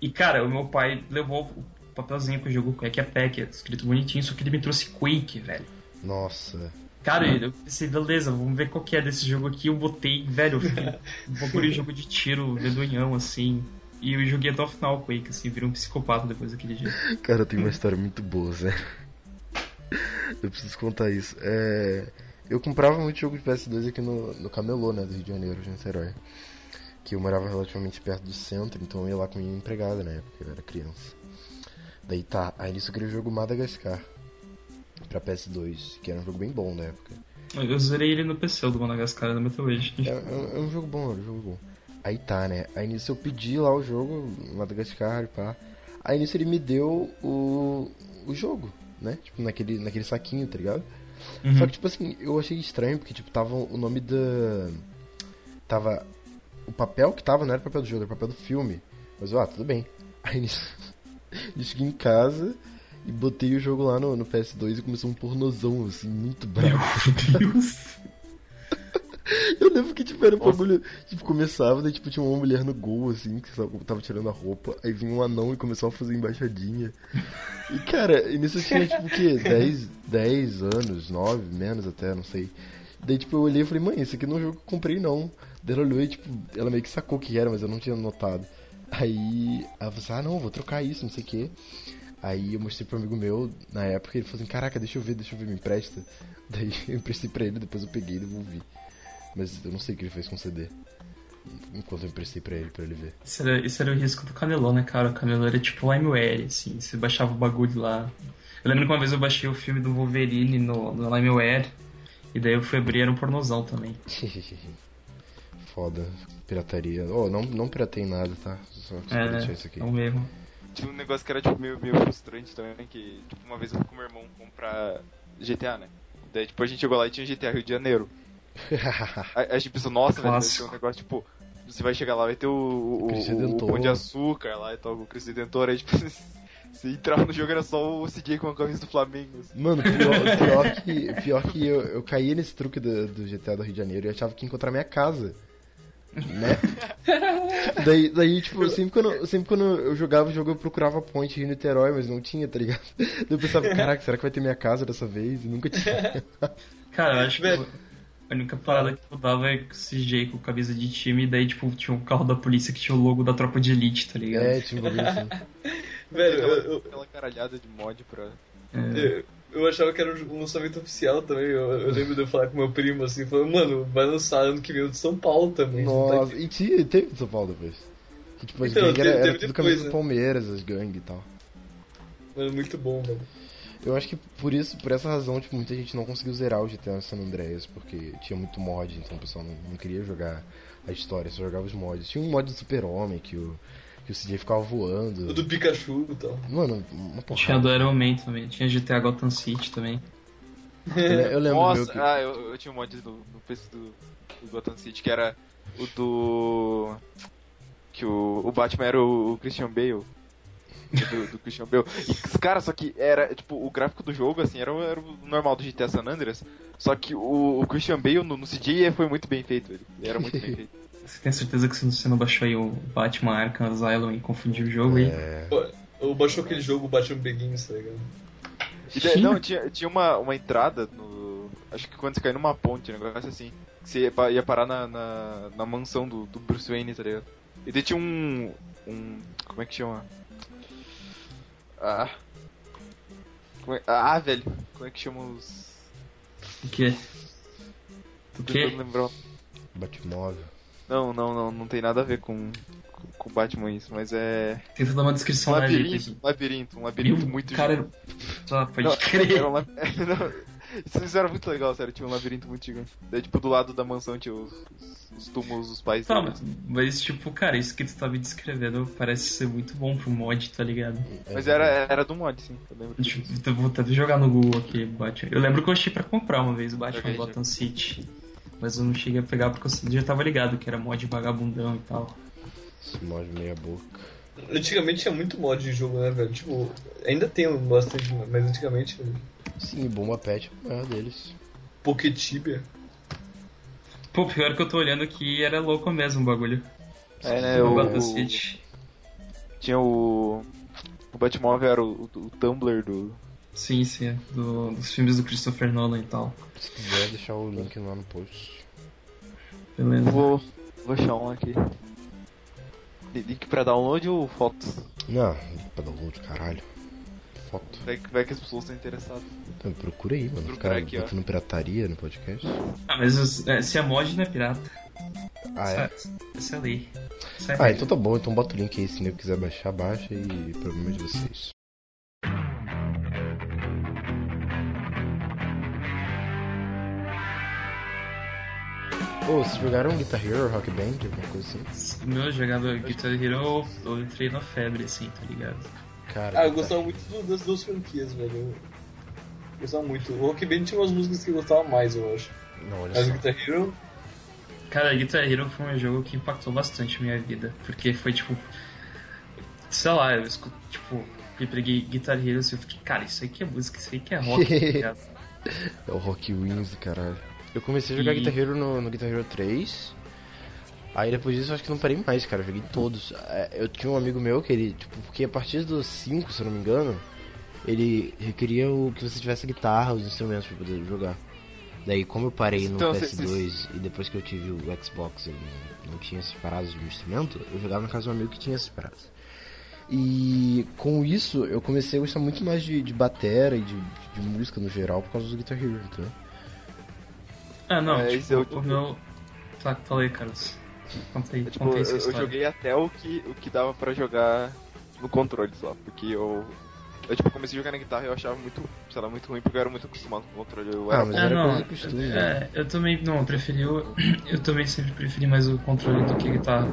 e cara, o meu pai levou o papelzinho com o jogo Quack Attack, escrito bonitinho, só que ele me trouxe Quake, velho. Nossa. Cara, eu pensei, beleza, vamos ver qual que é desse jogo aqui. Eu botei, velho, eu um de jogo de tiro, medonhão, assim. E eu joguei até o final Quake, assim, virei um psicopata depois daquele dia. Cara, tem uma história muito boa, sério. Eu preciso contar isso. É... Eu comprava muito jogo de PS2 aqui no, no Camelô, né, do Rio de Janeiro, de Niterói. Que eu morava relativamente perto do centro, então eu ia lá com minha empregada, né, porque eu era criança. Daí tá, aí nisso eu queria o jogo Madagascar. Pra PS2, que era um jogo bem bom na época. Eu zerei ele no PC do Madagascar da Metal Age. É, é- é um jogo bom, é um jogo bom. Aí tá, né? Aí nisso eu pedi lá o jogo, Madagascar pá. Aí nisso ele me deu o, o jogo, né? Tipo, naquele, naquele saquinho, tá ligado? Uhum. Só que, tipo assim, eu achei estranho, porque, tipo, tava o nome da... Tava... O papel que tava não era o papel do jogo, era o papel do filme. Mas, ó, tudo bem. Aí nisso... cheguei em casa e botei o jogo lá no, no PS2 e começou um pornozão, assim, muito bravo. Meu Deus. Eu lembro que, tipo, era um bagulho. Tipo, começava, daí, tipo, tinha uma mulher no gol, assim, que tava tirando a roupa. Aí vinha um anão e começou a fazer embaixadinha. E, cara, e nisso eu tinha, tipo, o quê? 10, 10 anos, 9, menos até, não sei. Daí, tipo, eu olhei e falei, mãe, esse aqui não é um jogo que eu comprei, não. Daí ela olhou e, tipo, ela meio que sacou que era, mas eu não tinha notado. Aí, ela falou assim, ah, não, vou trocar isso, não sei o quê. Aí eu mostrei pro amigo meu, na época, ele falou assim, caraca, deixa eu ver, deixa eu ver, me empresta. Daí eu emprestei pra ele, depois eu peguei e devolvi. Mas eu não sei o que ele fez com o CD. Enquanto eu emprestei pra ele, pra ele ver. Isso era, isso era o risco do camelô, né, cara? O camelô era tipo LimeWare, assim, você baixava o bagulho lá. Eu lembro que uma vez eu baixei o filme do Wolverine no, no LimeWare, e daí eu fui abrir, era um pornozão também. Foda. Pirataria. Oh, não, não piratei nada, tá? Só, só É, pra deixar né? isso aqui. É um mesmo. Tinha um negócio que era tipo, meio, meio frustrante também, que tipo, uma vez eu fui com meu irmão comprar GTA, né? Daí tipo, a gente chegou lá e tinha GTA Rio de Janeiro. Aí a gente pensou, nossa, velho, vai um negócio tipo. Você vai chegar lá, vai ter o, o, o, o. Pão de Açúcar lá e tal, o Cristo Redentor, aí tipo, você entrava no jogo era só o CJ com a camisa do Flamengo. Assim. Mano, pior, pior que, pior que eu, eu caía nesse truque do, do GTA do Rio de Janeiro e achava que ia encontrar minha casa. Né? daí, daí, tipo, sempre quando, sempre quando eu jogava o jogo eu procurava a ponte Rio Niterói, mas não tinha, tá ligado? Daí eu pensava, caraca, será que vai ter minha casa dessa vez? E nunca tinha. Cara, eu acho que Velho. a única parada que mudava é com esse CJ com camisa de time, e daí, tipo, tinha um carro da polícia que tinha o logo da tropa de elite, tá ligado? É, tinha um bagulho assim. Velho, eu, Aquela, eu, aquela caralhada de mod pra. É. eu, eu achava que era um lançamento oficial também. Eu, eu lembro de eu falar com meu primo assim, falando, mano, vai lançar ano que vem o de São Paulo também. Nossa, e tinha, teve de São Paulo depois. Que, tipo, as Então, gangues era, era tudo camisa do né? Palmeiras, as gangues e tal. Mano, muito bom, velho. Eu acho que por isso, por essa razão, tipo, muita gente não conseguiu zerar o GTA San Andreas, porque tinha muito mod, então o pessoal não, não queria jogar a história, só jogava os mods. Tinha um mod do Super-Homem que o, que o CJ ficava voando. O do Pikachu e tal. Mano, uma Tinha porrada. do Iron Man também, tinha GTA Gotham City também. Eu, eu lembro Nossa, que... ah, eu, eu tinha um mod no, no PC do, do Gotham City que era o do. Que o, o Batman era o, o Christian Bale. Do, do Christian Bale. E, cara, só que era, tipo, o gráfico do jogo, assim, era, o- era o normal do GTA San Andreas. Só que o, o Christian Bale no, no CGI foi muito bem feito, ele, ele era muito bem feito. Você tem certeza que você não baixou aí o Batman Arkham Asylum e confundiu o jogo aí? É, Eu baixou aquele jogo Batman Begins, tá ligado? E daí- não, tinha, tinha uma, uma entrada no. Acho que quando você caiu numa ponte, um negócio assim. Que você ia, ia parar na, na, na mansão do, do Bruce Wayne, tá ligado? E daí tinha um. um. Como é que chama? Ah. Como é- ah, velho. Como é que chama os. O quê? O Tô quê? tentando lembrar. Batmóvel. Não, não, não, não tem nada a ver com. com- Com Batman isso, mas é. Tenta dar uma Um descrição jeito labirinto, um labirinto, um labirinto Viu? muito Cara, gigante. tá, pode Não, crer. era um lab- não, Isso era muito legal, sério, tinha um labirinto muito gigante. Daí, tipo, do lado da mansão tinha os, os túmulos dos pais Tá, mas, mas, tipo, cara, isso que tu tá me descrevendo parece ser muito bom pro mod, tá ligado? Mas era, era do mod, sim, eu lembro. Tipo, vou até jogar no Google aqui, Batman. Eu lembro que eu achei pra comprar uma vez o Batman Gotham City. Mas eu não cheguei a pegar porque eu já tava ligado que era mod vagabundão e tal. Esse mod meia boca. Antigamente tinha muito mod de jogo, né, velho? Tipo, ainda tem bastante, mas antigamente. Sim, Bomba Pet é o maior deles. Poketibia. Pô, pior que eu tô olhando aqui era louco mesmo o bagulho. É, né, o o, tinha o... O Batmóvel era o, o, o Tumblr do... Sim, sim, é do- dos filmes do Christopher Nolan e tal. Se quiser deixar o link lá no post. Beleza. Vou, vou achar um aqui. Link pra download ou fotos? Não, pra download, caralho. Foto. Vai que, vai que as pessoas estão interessadas. Então, procura aí, mano. Ficar aqui, ó. botando pirataria no podcast. Ah, mas os- é, se é mod não é pirata. Ah, é? Essa, é a lei. É Ah, então tá bom. Então bota o link aí se nego quiser baixar, baixa e problema de vocês. Ô, vocês jogaram Guitar Hero, Rock Band, alguma coisa assim? Meu jogava Guitar Hero, eu entrei na febre, assim, tá ligado? Cara, Ah, eu gostava muito do- das duas franquias, velho. Eu gostava muito. O Rock Band tinha umas músicas que eu gostava mais, eu acho. Não, olha Mas o só. Guitar Hero, Cara, Guitar Hero foi um jogo que impactou bastante a minha vida, porque foi tipo. Sei lá, eu escuto, tipo, eu peguei Guitar Hero e eu fiquei, cara, isso aí que é música, isso aí que é rock, tá ligado? É o Rock Wins, caralho. Eu comecei a jogar E- Guitar Hero no, no Guitar Hero 3. Aí depois disso eu acho que não parei mais, cara. Eu joguei todos. É, Eu tinha um amigo meu que ele, tipo, porque a partir dos 5, se eu não me engano, ele requeria o que você tivesse guitarra, os instrumentos pra poder jogar. Daí, como eu parei no Então, cê- PS2 e depois que eu tive o Xbox eu não, não tinha essas paradas de instrumento, eu jogava na casa de um amigo que tinha essas paradas. E com isso eu comecei a gostar muito mais de, de batera e de, de música no geral por causa do Guitar Hero, entendeu? Ah, não, É, tipo, é o- o meu. Tá, falei, Carlos. Conta aí, Tipo, conta eu, eu joguei até o que, o que dava pra jogar no controle só, porque eu... Eu, tipo, comecei a jogar na guitarra e eu achava muito, sei lá, muito ruim, porque eu era muito acostumado com o controle. Eu Ah, era mas É, era não, coisa costume, né? é, eu também, não, eu preferi, o- eu também sempre preferi mais o controle do que a guitarra.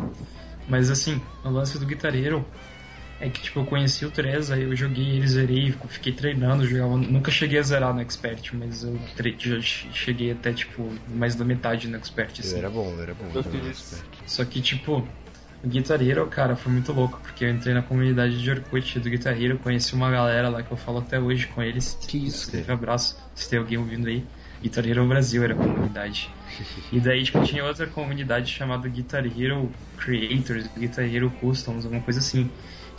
Mas assim, o lance do Guitar Hero é que, tipo, eu conheci o 3, aí eu joguei ele, zerei, fiquei treinando, jogava, nunca cheguei a zerar no Expert, mas eu já cheguei até, tipo, mais da metade no Expert, assim. era bom, era bom. Eu fiz. Só que, tipo, o Guitar Hero, cara, foi muito louco, porque eu entrei na comunidade de Orkut do Guitar Hero, conheci uma galera lá que eu falo até hoje com eles. Que isso, Inclusive, cara? abraço, se tem alguém ouvindo aí. Guitar Hero Brasil era a comunidade. E daí, tipo, tinha outra comunidade chamada Guitar Hero Creators, Guitar Hero Customs, alguma coisa assim.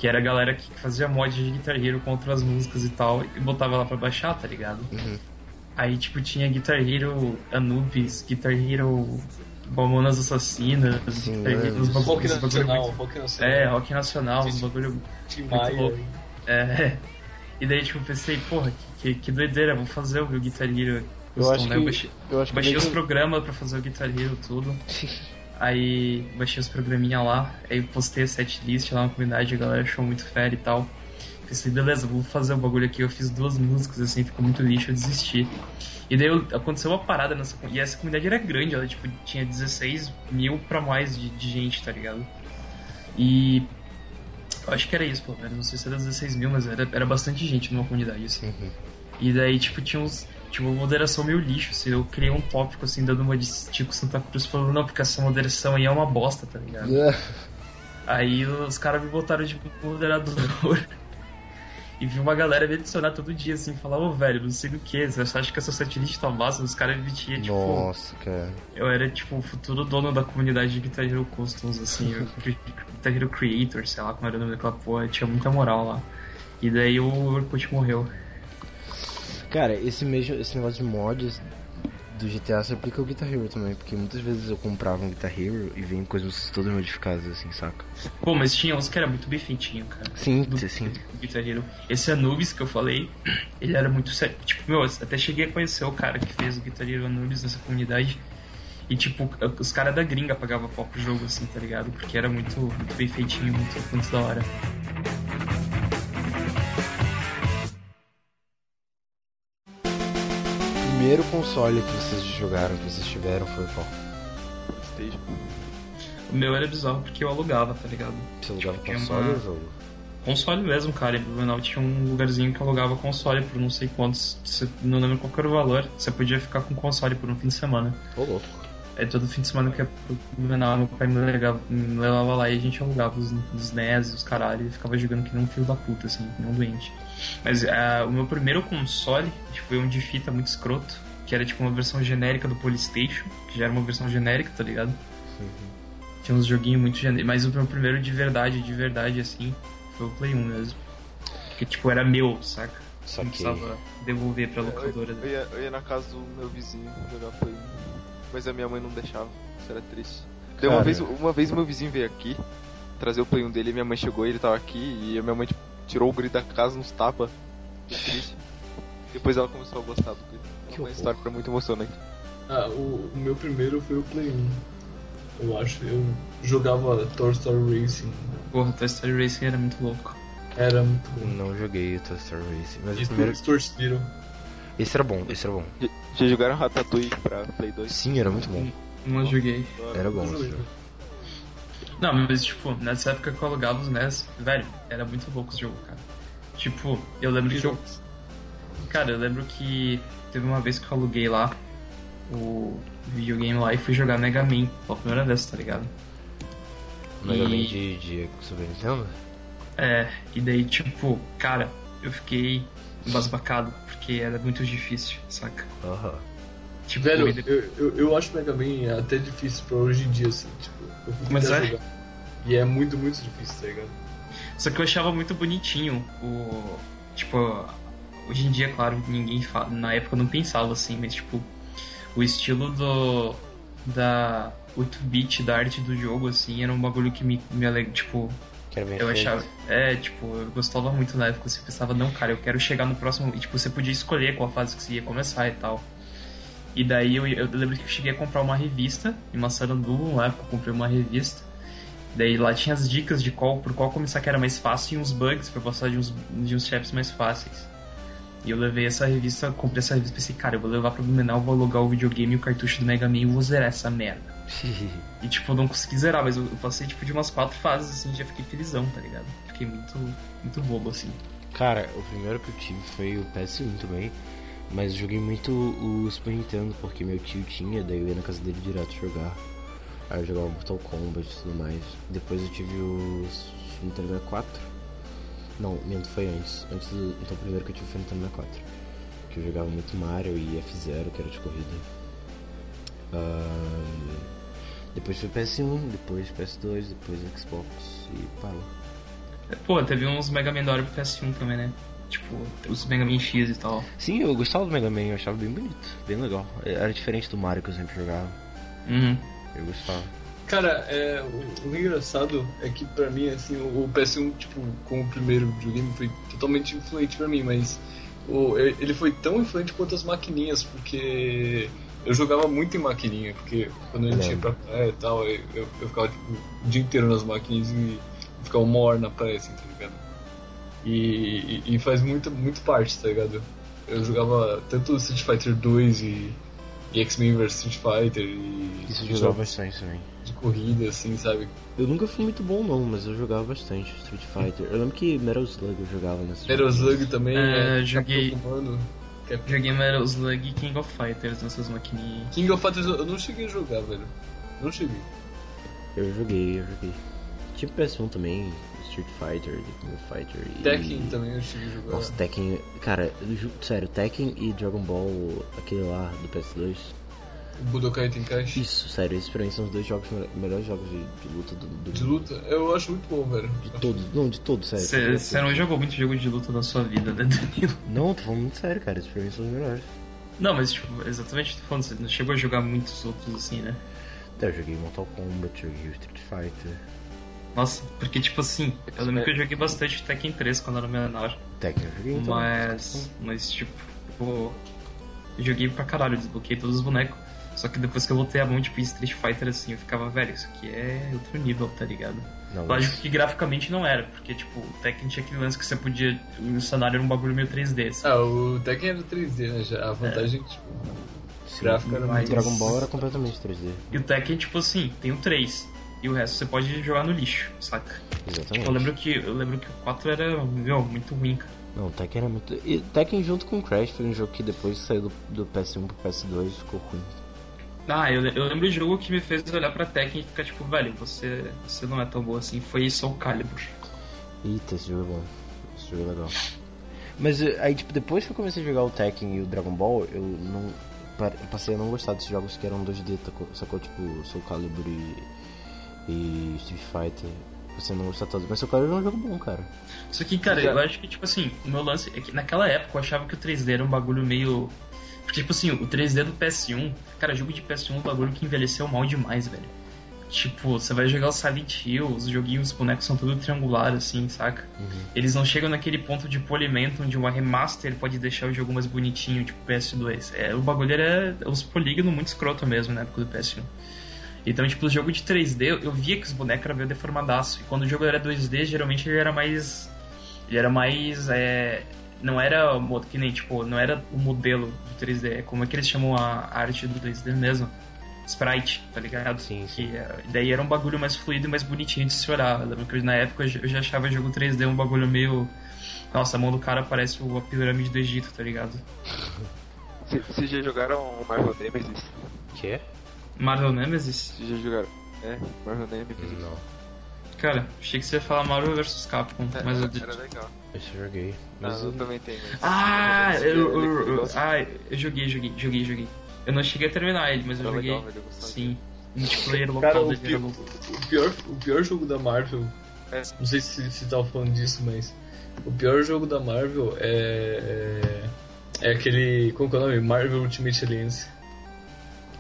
Que era a galera que fazia mod de Guitar Hero com outras músicas e tal, e botava lá pra baixar, tá ligado? Uhum. Aí, tipo, tinha Guitar Hero Anubis, Guitar Hero Mamonas Assassinas, Sim, Guitar é, Hero, bagulho- Rock Nacional, muito- Rock Nacional. É, Rock Nacional, bagulho muito louco. é. E daí, tipo, eu pensei, porra, que, que, que doideira, vou fazer o Guitar Hero Eu acho né? que- Eu baixei, Eu acho que baixei os que- programas pra fazer o Guitar Hero, tudo. Aí baixei os programinha lá, aí postei a setlist lá na comunidade, a galera achou muito fera e tal. Pensei, beleza, vou fazer o bagulho aqui. Eu fiz duas músicas assim, ficou muito lixo, eu desisti. E daí eu- aconteceu uma parada nessa comunidade. E essa comunidade era grande, ela tipo, tinha 16 mil pra mais de, de gente, tá ligado? E. Eu acho que era isso, pô, velho. Não sei se era 16 mil, mas era, era bastante gente numa comunidade, assim. Uhum. E daí, tipo, tinha uns. Tipo, moderação meio lixo, assim. Eu criei um tópico, assim, dando uma de Tico Santa Cruz, falando, não, porque essa moderação aí é uma bosta, tá ligado? Aí os caras me botaram de moderador. E vi uma galera me adicionar todo dia, assim, falar, ô velho, não sei do que, você acha que essa setlist tá massa? Os caras me tinham, tipo. Nossa, cara. Eu era, tipo, o futuro dono da comunidade de Guitar Hero Customs, assim, o Guitar Hero Creator, sei lá como era o nome daquela porra, tinha muita moral lá. E daí o Orkut morreu. Cara, esse mesmo, esse negócio de mods do GTA se aplica ao Guitar Hero também, porque muitas vezes eu comprava um Guitar Hero e vem coisas todas modificadas, assim, saca? Pô, mas tinha uns que era muito bem feitinho, cara. Sim, do, sim. do Guitar Hero. Esse Anubis que eu falei, ele era muito sério. Tipo, meu, até cheguei a conhecer o cara que fez o Guitar Hero Anubis nessa comunidade. E, tipo, os caras da gringa pagavam pau pro jogo, assim, tá ligado? Porque era muito, muito bem feitinho, muito, muito da hora. Primeiro console que vocês jogaram, que vocês tiveram, foi qual? O meu era bizarro porque eu alugava, tá ligado? Você alugava Tinha console uma- ou jogo? Console mesmo, cara. Em Blumenau tinha um lugarzinho que alugava console por não sei quantos. Não lembro qual era o valor. Você podia ficar com console por um fim de semana. Ô, louco. Aí todo fim de semana que ia pro Blumenau, meu pai me levava, me levava lá e a gente alugava os, os NES, os caralho, e ficava jogando que nem um filho da puta, assim, que nem um doente. Mas ah, o meu primeiro console tipo, foi um de fita muito escroto, que era tipo uma versão genérica do Polystation, que já era uma versão genérica, tá ligado? Tinha uns joguinhos muito genéricos. Mas o meu primeiro de verdade, de verdade, assim, foi o Play 1 mesmo. Que tipo, era meu, saca? Não Saquei. precisava devolver pra Eu, locadora. eu ia, eu ia na casa do meu vizinho jogar Play 1, mas a minha mãe não deixava, isso era triste. Daí uma vez, uma vez meu vizinho veio aqui trazer o Play 1 dele, minha mãe chegou e ele tava aqui e a minha mãe tipo, tirou o guri da casa nos triste. Depois ela começou a gostar do guri. Que uma história foi muito emocionante. Ah, o, o meu primeiro foi o Play 1. Eu acho. Eu jogava Toy Story Racing. Porra, Toy Story Racing era muito louco. Era muito bom. Não joguei o Toy Story Racing, mas E o primeiro... Speedon. Esse era bom, esse era bom. Já- Já jogaram Ratatouille pra Play 2? Sim, era muito bom. Não joguei. Era bom. Esse jogo. Não, mas tipo, nessa época que eu alugava os NES, velho, era muito louco esse jogo, cara. Tipo, eu lembro que eu. Cara, eu lembro que teve uma vez que eu aluguei lá o videogame lá e fui jogar Mega Man pela primeira vez, tá ligado? Mega E- Man de, de Super Nintendo? É, e daí, tipo, cara, eu fiquei embasbacado, porque era muito difícil, saca? Aham. Tipo, Velho, eu, eu, eu acho Mega Man até difícil pra hoje em dia, assim. Tipo, eu fui Mas é? jogar. E é muito, muito difícil, tá ligado? Só que eu achava muito bonitinho o. Tipo, hoje em dia, claro, ninguém fala. Na época eu não pensava assim, mas tipo, o estilo do. Da 8-bit da arte do jogo, assim, era um bagulho que me, me aleg... tipo, Que era bem eu feito. achava. É, tipo, eu gostava muito na época, você pensava, não, cara, eu quero chegar no próximo. E tipo, você podia escolher qual fase que você ia começar e tal. E daí eu, eu lembro que eu cheguei a comprar uma revista em Massaranduba, na época eu comprei uma revista. Daí lá tinha as dicas de qual, por qual começar que era mais fácil e uns bugs pra passar de uns, de uns chefes mais fáceis. E eu levei essa revista, comprei essa revista e pensei, cara, eu vou levar pro Blumenau, vou alugar o videogame e o cartucho do Mega Man e vou zerar essa merda. E tipo, eu não consegui zerar, mas eu, eu passei tipo de umas quatro fases assim, já fiquei felizão, tá ligado? Fiquei muito, muito bobo assim. Cara, o primeiro que eu tive foi o PS1 também. Mas joguei muito o Super Nintendo, porque meu tio tinha, daí eu ia na casa dele direto jogar. Aí eu jogava Mortal Kombat e tudo mais. Depois eu tive o Nintendo 64. Não, minto, foi antes. Antes do. Então primeiro que eu tive foi o Nintendo 64. Que eu jogava muito Mario e F0, que era de corrida. Depois foi PS1, depois PS2, depois Xbox e parou. Pô, teve uns Mega Man da pro PS1 também, né? Tipo, os Mega Man X e tal. Sim, eu gostava do Mega Man, eu achava bem bonito, bem legal. Era diferente do Mario que eu sempre jogava. Uhum. Eu gostava. Cara, é, o, o engraçado é que pra mim, assim, o, o PS1, tipo, como o primeiro videogame, foi totalmente influente pra mim, mas o, ele foi tão influente quanto as maquininhas, porque eu jogava muito em maquininha, porque quando a gente ia pra praia e tal, eu, eu, eu ficava tipo, o dia inteiro nas maquininhas e ficava uma hora na praia, assim, tá ligado? E, e, e faz muito, muito parte, tá ligado? Eu jogava tanto Street Fighter 2 e, e X-Men vs Street Fighter e Isso eu jogava bastante também. de corrida, assim, sabe? Eu nunca fui muito bom não, mas eu jogava bastante Street Fighter. Eu lembro que Metal Slug eu jogava nessa. Metal Slug também É, é, joguei- é- Joguei Metal Slug e King of Fighters nessas maquininhas. King of Fighters eu não cheguei a jogar, velho. Não cheguei. Eu joguei, eu joguei. tinha PS1 também, Street Fighter, The King of Fighter. e- Tekken também eu cheguei a jogar. Nossa, Tekken. Cara, eu sério, Tekken e Dragon Ball, aquele lá do PS2. Budokai Tenkaichi. Isso, sério, esses pra mim são os dois jogos, me- melhores jogos de, de luta do, do De luta, eu acho muito bom, velho. De todos, não, de todos, sério. Você não jogou muito jogo de luta na sua vida, né, Danilo? Não, tô falando muito sério, cara, esses pra mim são os melhores. Não, mas tipo, exatamente tô falando, você não chegou a jogar muitos outros assim, né? Até eu joguei Mortal Kombat, joguei o Street Fighter, Nossa, porque tipo assim, eu lembro que eu joguei bastante Tekken 3 quando era menor. Tekken eu joguei então. Mas. Mas tipo, eu joguei pra caralho, desbloqueei todos os bonecos. Só que depois que eu voltei a mão, tipo, em Street Fighter assim, eu ficava, velho, isso aqui é outro nível, tá ligado? Não, Lógico que graficamente não era, porque tipo, o Tekken tinha aquele lance que você podia. O cenário era um bagulho meio 3D. Assim. Ah, o Tekken era 3D, né? Já. A vantagem é que, tipo, sim, gráfico era mais- Dragon Ball era completamente 3D. E o Tekken, tipo assim, tem o 3. E o resto você pode jogar no lixo, saca? Exatamente. Eu lembro que, eu lembro que o 4 era, meu, muito ruim, cara. Não, Tekken era muito. E Tekken junto com Crash foi um jogo que depois saiu do, do PS1 pro PS2 ficou ruim. Ah, eu, eu lembro de jogo que me fez olhar pra Tekken e ficar tipo, velho, você, você não é tão boa assim. Foi Soul Calibur. Eita, esse jogo é bom. Esse jogo é legal. Mas eh, aí, tipo, depois que eu comecei a jogar o Tekken e o Dragon Ball, eu não. eu passei a não gostar desses jogos que eram 2D, tacou- sacou? Tipo, Soul Calibur e. e Street Fighter. A não gostar tanto. Mas Soul Calibur é um jogo bom, cara. Só que, cara, eu acho que, tipo assim, o meu lance é que naquela época eu achava que o 3D era um bagulho meio. Porque, tipo assim, o 3D do PS1, cara, jogo de PS1 é um bagulho que envelheceu mal demais, velho. Tipo, você vai jogar o Silent Hill, os joguinhos, os bonecos são tudo triangular, assim, saca? Eles não chegam naquele ponto de polimento onde uma remaster pode deixar o jogo mais bonitinho, tipo PS2. É, o bagulho era os polígonos muito escroto mesmo na época do PS1. Então, tipo, o jogo de 3D, eu via que os bonecos eram meio deformadaço. E quando o jogo era 2D, geralmente ele era mais. Ele era mais. É, não era que nem, tipo, não era o modelo do 3D. Como é que eles chamam a arte do 2D mesmo? Sprite, tá ligado? Sim, Que, é, daí era um bagulho mais fluido e mais bonitinho de se olhar. Eu lembro que na época eu já- achava jogo 3D um bagulho meio. Nossa, a mão do cara parece o- a pirâmide do Egito, tá ligado? Vocês já jogaram o Marvel Nemesis? Que? Marvel Nemesis? Vocês já jogaram? É, Marvel Nemesis. Não. Cara, achei que você ia falar Marvel vs Capcom, É, mas eu. era legal. Esse eu joguei. Não, Mas eu eu- também tenho. mas- Ah, eu, eu, eu- ah, eu joguei, joguei, joguei, joguei. Eu não cheguei a terminar ele, mas eu Era joguei. legal, velho, Sim. Multiplayer Cara, local o pior, louco. o, pior, o pior jogo da Marvel. É. Não sei se você tava falando disso, mas. O pior jogo da Marvel é. É, é aquele. Como que é o nome? Marvel Ultimate Alliance.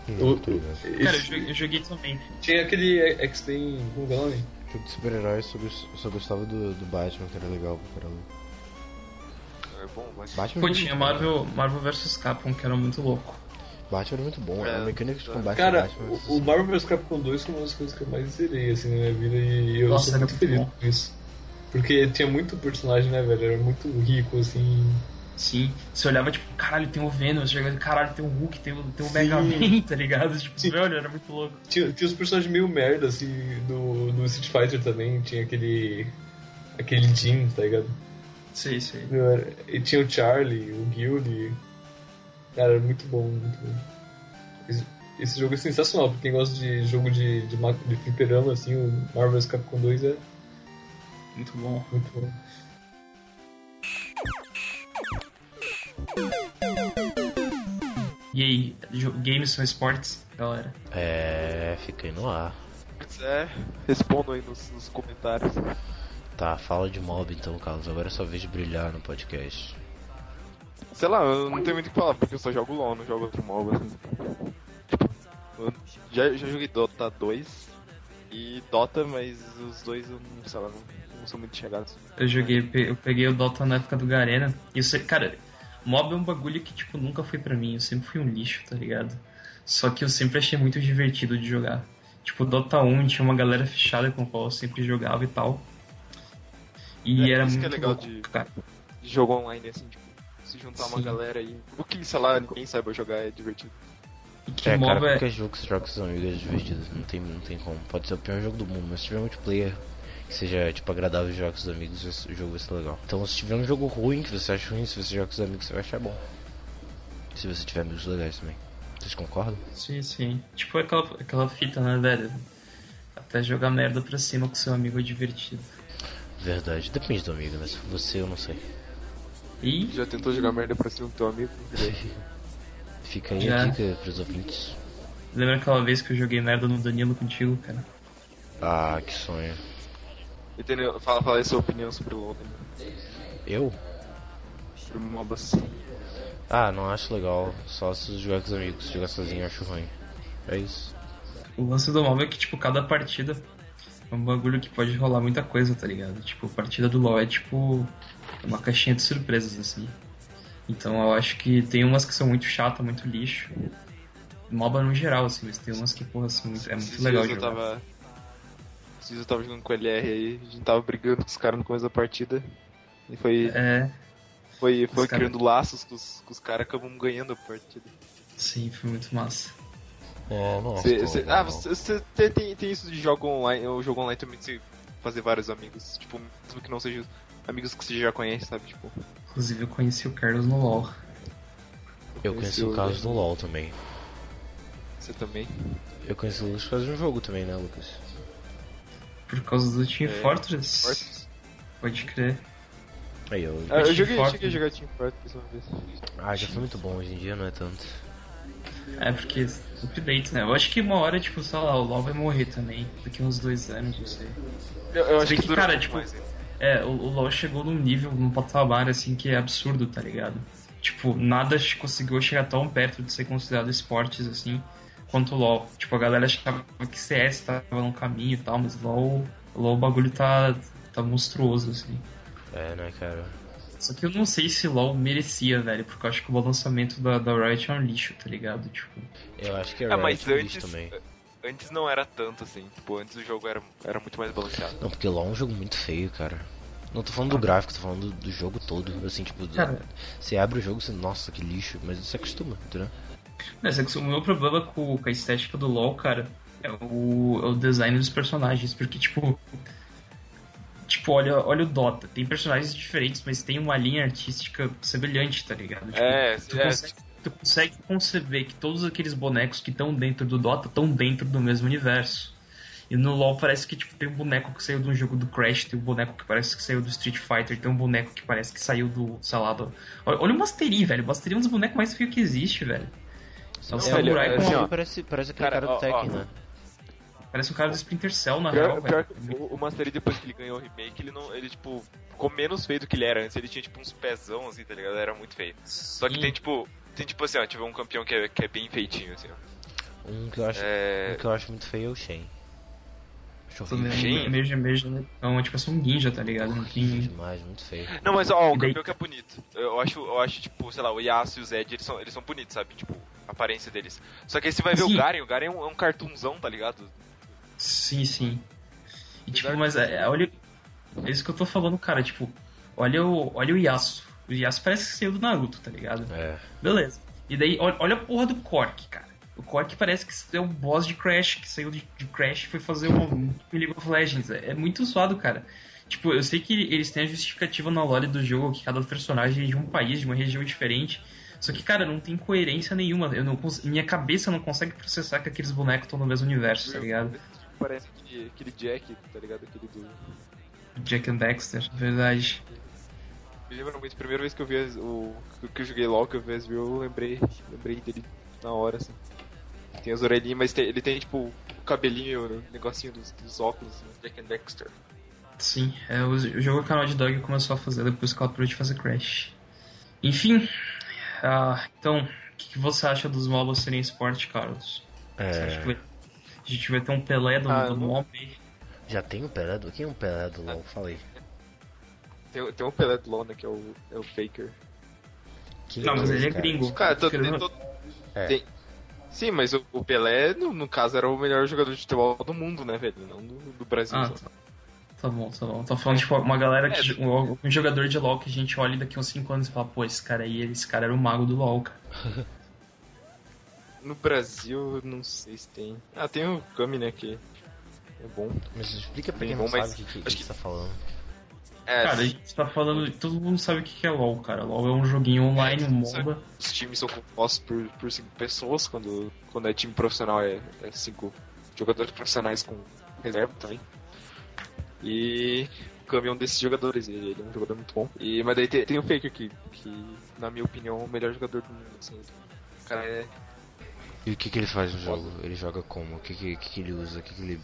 Tô ligado. Cara, eu joguei, eu também. tinha aquele X-Men. Como que é o nome? Jogo de super-heróis, só, gos- só gostava do, do Batman, que era legal pra caramba. É bom, mas. Batman Pô, tinha Marvel, Marvel vs Capcom, que era muito louco. Batman era muito bom, É, a mecânica de é. combate Cara, do Batman. o, o Marvel vs Capcom 2 foi uma das coisas que eu mais zerei assim na minha vida e eu Nossa, sou muito muito feliz bom. com isso. Porque tinha muito personagem, né, velho? Era muito rico, assim. Sim. Você olhava, tipo, caralho, tem o Venom, você jogava, caralho, tem o Hulk, tem o, tem o. Mega Man, tá ligado? Tipo, Sim. velho, era muito louco. Tinha, tinha os personagens meio merda, assim, do, do Street Fighter também. Tinha aquele. aquele Jin, tá ligado? Sei, sei. Era- E tinha o Charlie, o Guild. Cara, era muito bom, muito bom. Esse, esse jogo é sensacional, pra quem gosta de jogo de, de, de fliperama, assim, o Marvel vs Capcom 2 é Muito bom. muito bom. E aí, games são esportes, galera? É, fica aí no ar. Se é, respondam aí nos, nos comentários. Tá, fala de mob então, Carlos. Agora é sua vez de brilhar no podcast. Sei lá, eu não tenho muito o que falar, porque eu só jogo LOL, não jogo outro MOBA. Assim. Eu já, já joguei Dota 2 e Dota, mas os dois eu não, sei lá, não, não sou muito chegados. Eu joguei, eu peguei o Dota na época do Garena. E sei, cara, mob é um bagulho que, tipo, nunca foi pra mim. Eu sempre fui um lixo, tá ligado? Só que eu sempre achei muito divertido de jogar. Tipo, Dota 1 tinha uma galera fechada com a qual eu sempre jogava e tal. E É, era isso muito que é legal louco, de- cara. De jogo online, assim, tipo, se juntar uma Sim. galera aí. O que, sei lá, ninguém saiba jogar é divertido. E que É, cara, MOBA é... qualquer jogo que você joga com seus amigos é divertido. Não tem, não tem como. Pode ser o pior jogo do mundo, mas se tiver multiplayer que seja, tipo, agradável de jogar com os amigos, o jogo vai ser legal. Então, se tiver um jogo ruim que você acha ruim, se você jogar com os amigos, você vai achar bom. Se você tiver amigos legais também. Vocês concordam? Sim, sim. Tipo aquela, aquela fita, né, velho? Até jogar merda pra cima com seu amigo é divertido. Verdade, depende do amigo, né? Se você, eu não sei. E Já tentou jogar merda pra cima do teu amigo? Fica aí Já. a dica pros ouvintes. lembra aquela vez que eu joguei merda no Danilo contigo, cara? Ah, que sonho. Entendeu? Fala, fala aí sua opinião sobre o LoL, né? Eu? sobre MOBAs. Ah, não acho legal. Só se jogar com os amigos. Jogar sozinho eu acho ruim. É isso. O lance do MOBA é que, tipo, cada partida é um bagulho que pode rolar muita coisa, tá ligado? Tipo, a partida do LoL é, tipo, uma caixinha de surpresas, assim. Então eu acho que tem umas que são muito chatas, muito lixo. MOBA no geral, assim, mas tem umas que, porra, assim, muito- é muito Esses legal dias jogar. eu tava. Eu tava jogando com o LR aí, a gente tava brigando com os caras no começo da partida. E foi, É, foi, foi Os cara- criando laços com os, com os caras, acabamos ganhando a partida. sim, foi muito massa. É, não Cê- acho cê- legal, ah, você, você tem, tem- tem isso de jogo online, o jogo online também de você fazer vários amigos, tipo, mesmo que não sejam amigos que você já conhece, sabe? Tipo, Inclusive eu conheci o Carlos no LoL. Eu conheci o Carlos no LoL também. Você também. Eu conheci o Lucas por causa de um jogo também, né, Lucas? Por causa do Team É, Fortress. Fortes. Pode crer. Aí eu. Ah, eu joguei, Fortress. cheguei a jogar Team Fortress uma vez. Ah, já foi muito bom, hoje em dia não é tanto. É, porque update, né? Eu acho que uma hora, tipo, sei lá, o LoL vai morrer também. Daqui uns dois anos, não sei. Eu, eu acho que, que, cara, tipo, mais. É, o, o LoL chegou num nível, num patamar, assim, que é absurdo, tá ligado? Tipo, nada conseguiu chegar tão perto de ser considerado esportes, assim, quanto o LoL. Tipo, a galera achava que CS tava no caminho e tal, mas LoL, LoL o bagulho tá, tá monstruoso, assim. É, né, cara? Só que eu não sei se LoL merecia, velho, porque eu acho que o lançamento da, da Riot é um lixo, tá ligado? Tipo, Eu acho que é Ah, mas Riot antes, também. antes não era tanto assim. Tipo, antes o jogo era, era muito mais balanceado. Não, porque LoL é um jogo muito feio, cara. Não tô falando do gráfico, tô falando do, do jogo todo. Assim, tipo, do- Cara. você abre o jogo e você, nossa, que lixo, mas você acostuma, entendeu? Mas o meu problema com, com a estética do LoL, cara, é o, é o design dos personagens. Porque, tipo. Tipo, olha, olha o Dota. Tem personagens diferentes, mas tem uma linha artística semelhante, tá ligado? Tipo, É, tu, é, consegue, tu consegue conceber que todos aqueles bonecos que estão dentro do Dota estão dentro do mesmo universo. E no LoL parece que tipo, tem um boneco que saiu de um jogo do Crash, tem um boneco que parece que saiu do Street Fighter, tem um boneco que parece que saiu do, sei lá, do... Olha, olha o Mastery, velho. O Mastery é um dos bonecos mais feios que existe, velho. É o samurai com assim, parece, parece aquele Cara, cara, do Tekken, né? Parece um cara do Splinter Cell, na Pior, real, pior velho. o, o Mastery, depois que ele ganhou o remake, ele não. Ele, tipo, ficou menos feio do que ele era antes. Ele tinha, tipo, uns pezão, assim, tá ligado? Era muito feio. Só que Sim. tem, tipo. Tem, tipo assim, ó, tiver um campeão que é, que é bem feitinho, assim, ó. Um que eu acho, É. um que eu acho muito feio é o Shen. Acho Também horrível. é meio, meio, meio, Não, tipo, é só um ninja, tá ligado? Não Horrível tem... demais, muito feio. Não, mas ó, o campeão que é bonito. Eu acho, eu acho, tipo, sei lá, o Yasuo e o Zed, eles são, eles são bonitos, sabe? Tipo, aparência deles. Só que aí você vai ver Sim. o Garen, o Garen é um, é um cartoonzão, tá ligado? Sim, sim. E tipo, Apesar mas de- é, olha. É isso que eu tô falando, cara. Tipo, olha o, olha o Yasuo. O Yasuo parece que saiu do Naruto, tá ligado? É. Beleza. E daí, olha, olha a porra do Cork, cara. O Cork parece que é um boss de Crash, que saiu de, de Crash e foi fazer um, um League of Legends. É, é muito zoado, cara. Tipo, eu sei que eles têm a justificativa na lore do jogo, que cada personagem é de um país, de uma região diferente. Só que, cara, não tem coerência nenhuma. Eu não cons- minha cabeça não consegue processar que aqueles bonecos estão no mesmo universo, tá ligado? Parece aquele, aquele Jack, tá ligado? Aquele do. Jack and Dexter, verdade. Me lembra muito, a primeira vez que eu vi as- o. que eu joguei LOL, que eu vi as views, eu lembrei, lembrei dele na hora, assim. Tem as orelhinhas, mas tem- ele tem tipo o cabelinho, o negocinho dos, dos óculos, assim, Jack and Dexter. Sim, é, o, o jogo que a Naughty Dog começou a fazer depois que ela parou de fazer Crash. Enfim, ah, então, o que, que você acha dos MOBAs serem esporte, Carlos? Você acha que É. vai- a gente vai ter um Pelé do, Ah, do MOB? Já tem um Pelé do. Quem é um Pelé do LoL? Falei. Tem, tem um Pelé do LOL, né, que é o, é o Faker. Quem Não, mas ele é gringo. Cara, Querendo- todo- É. tem- Sim, mas o, o Pelé, no, no caso, era o melhor jogador de futebol do mundo, né, velho? Não do, do Brasil. Ah, só. tá. Tá bom, tá bom. Tô falando, tipo, uma galera que. É. Um, um jogador de LoL que a gente olha daqui uns 5 anos e fala, pô, esse cara aí, esse cara era o mago do LoL, cara. No Brasil, não sei se tem. Ah, tem o Kami, né, que é bom. Mas explica pra quem bom, não mas sabe o que, que, acho que que- você tá falando. É, Cara, a gente tá falando. Todo mundo sabe o que que é LoL, cara. LoL é um joguinho online, um é- MOBA. os times são compostos por, por cinco pessoas, quando, quando é time profissional é, é cinco jogadores profissionais com reserva também. E o Kami é um desses jogadores, ele, ele é um jogador muito bom. E, mas daí tem, tem o Faker que, que, na minha opinião, é o melhor jogador do mundo. Assim. O cara é. E o que, que ele faz no jogo? Ele joga como? O que, que, que, que ele usa? O que, que ele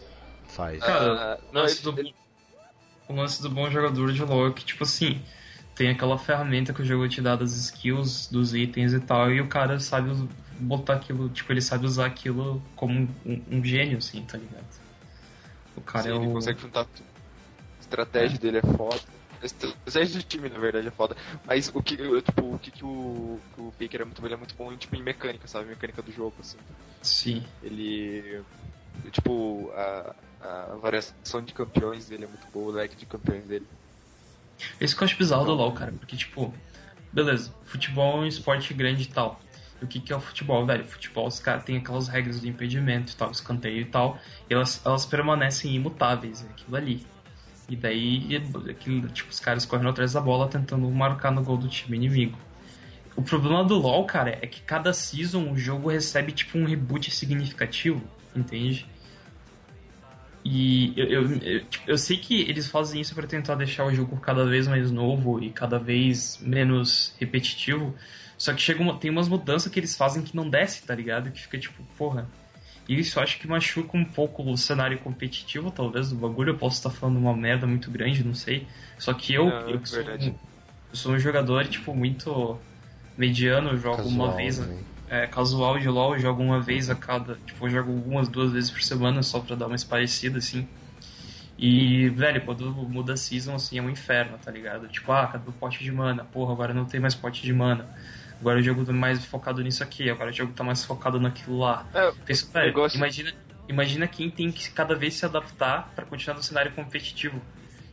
faz? Cara, Ah, lance ele- do- o lance do bom jogador de LoL é que, tipo assim, tem aquela ferramenta que o jogo te dá das skills, dos itens e tal, e o cara sabe botar aquilo, tipo, ele sabe usar aquilo como um, um- gênio, assim, tá ligado? O cara Sim, é ele o. consegue juntar tudo. A estratégia dele é foda. A estratégia do time, na verdade, é foda. Mas o que, eu, tipo, o que, que o, o Faker é muito, ele é muito bom tipo, em mecânica, sabe? Mecânica do jogo, assim. Sim. Ele. Tipo, a, a variação de campeões dele é muito boa, o leque de campeões dele. Esse que eu acho bizarro do LoL, cara, porque, tipo, beleza, futebol é um esporte grande e tal. E o que, que é o futebol, velho? Futebol, os caras têm aquelas regras do impedimento e tal, escanteio e tal, e elas, elas permanecem imutáveis, é aquilo ali. E daí, aquilo, tipo, os caras correndo atrás da bola tentando marcar no gol do time inimigo. O problema do LoL, cara, é que cada season o jogo recebe, tipo, um reboot significativo, entende? E eu, eu, eu, tipo, eu sei que eles fazem isso para tentar deixar o jogo cada vez mais novo e cada vez menos repetitivo. Só que chega uma, tem umas mudanças que eles fazem que não desce, tá ligado? Que fica tipo, porra. E isso eu acho que machuca um pouco o cenário competitivo, talvez, do bagulho. Eu posso estar falando uma merda muito grande, não sei. Só que eu, Não, eu, que sou, um- eu sou um jogador, tipo, muito mediano, eu jogo uma Casual, vez né? é, casual de LoL, eu jogo uma vez a cada. Tipo, eu jogo umas, duas vezes por semana só pra dar uma parecida, assim. E, velho, quando muda a season, assim, é um inferno, tá ligado? Tipo, ah, cadê o pote de mana? Porra, agora não tem mais pote de mana. Agora o jogo tá mais focado nisso aqui, agora o jogo tá mais focado naquilo lá. É, Penso, velho, negócio- imagina, imagina quem tem que cada vez se adaptar pra continuar no cenário competitivo.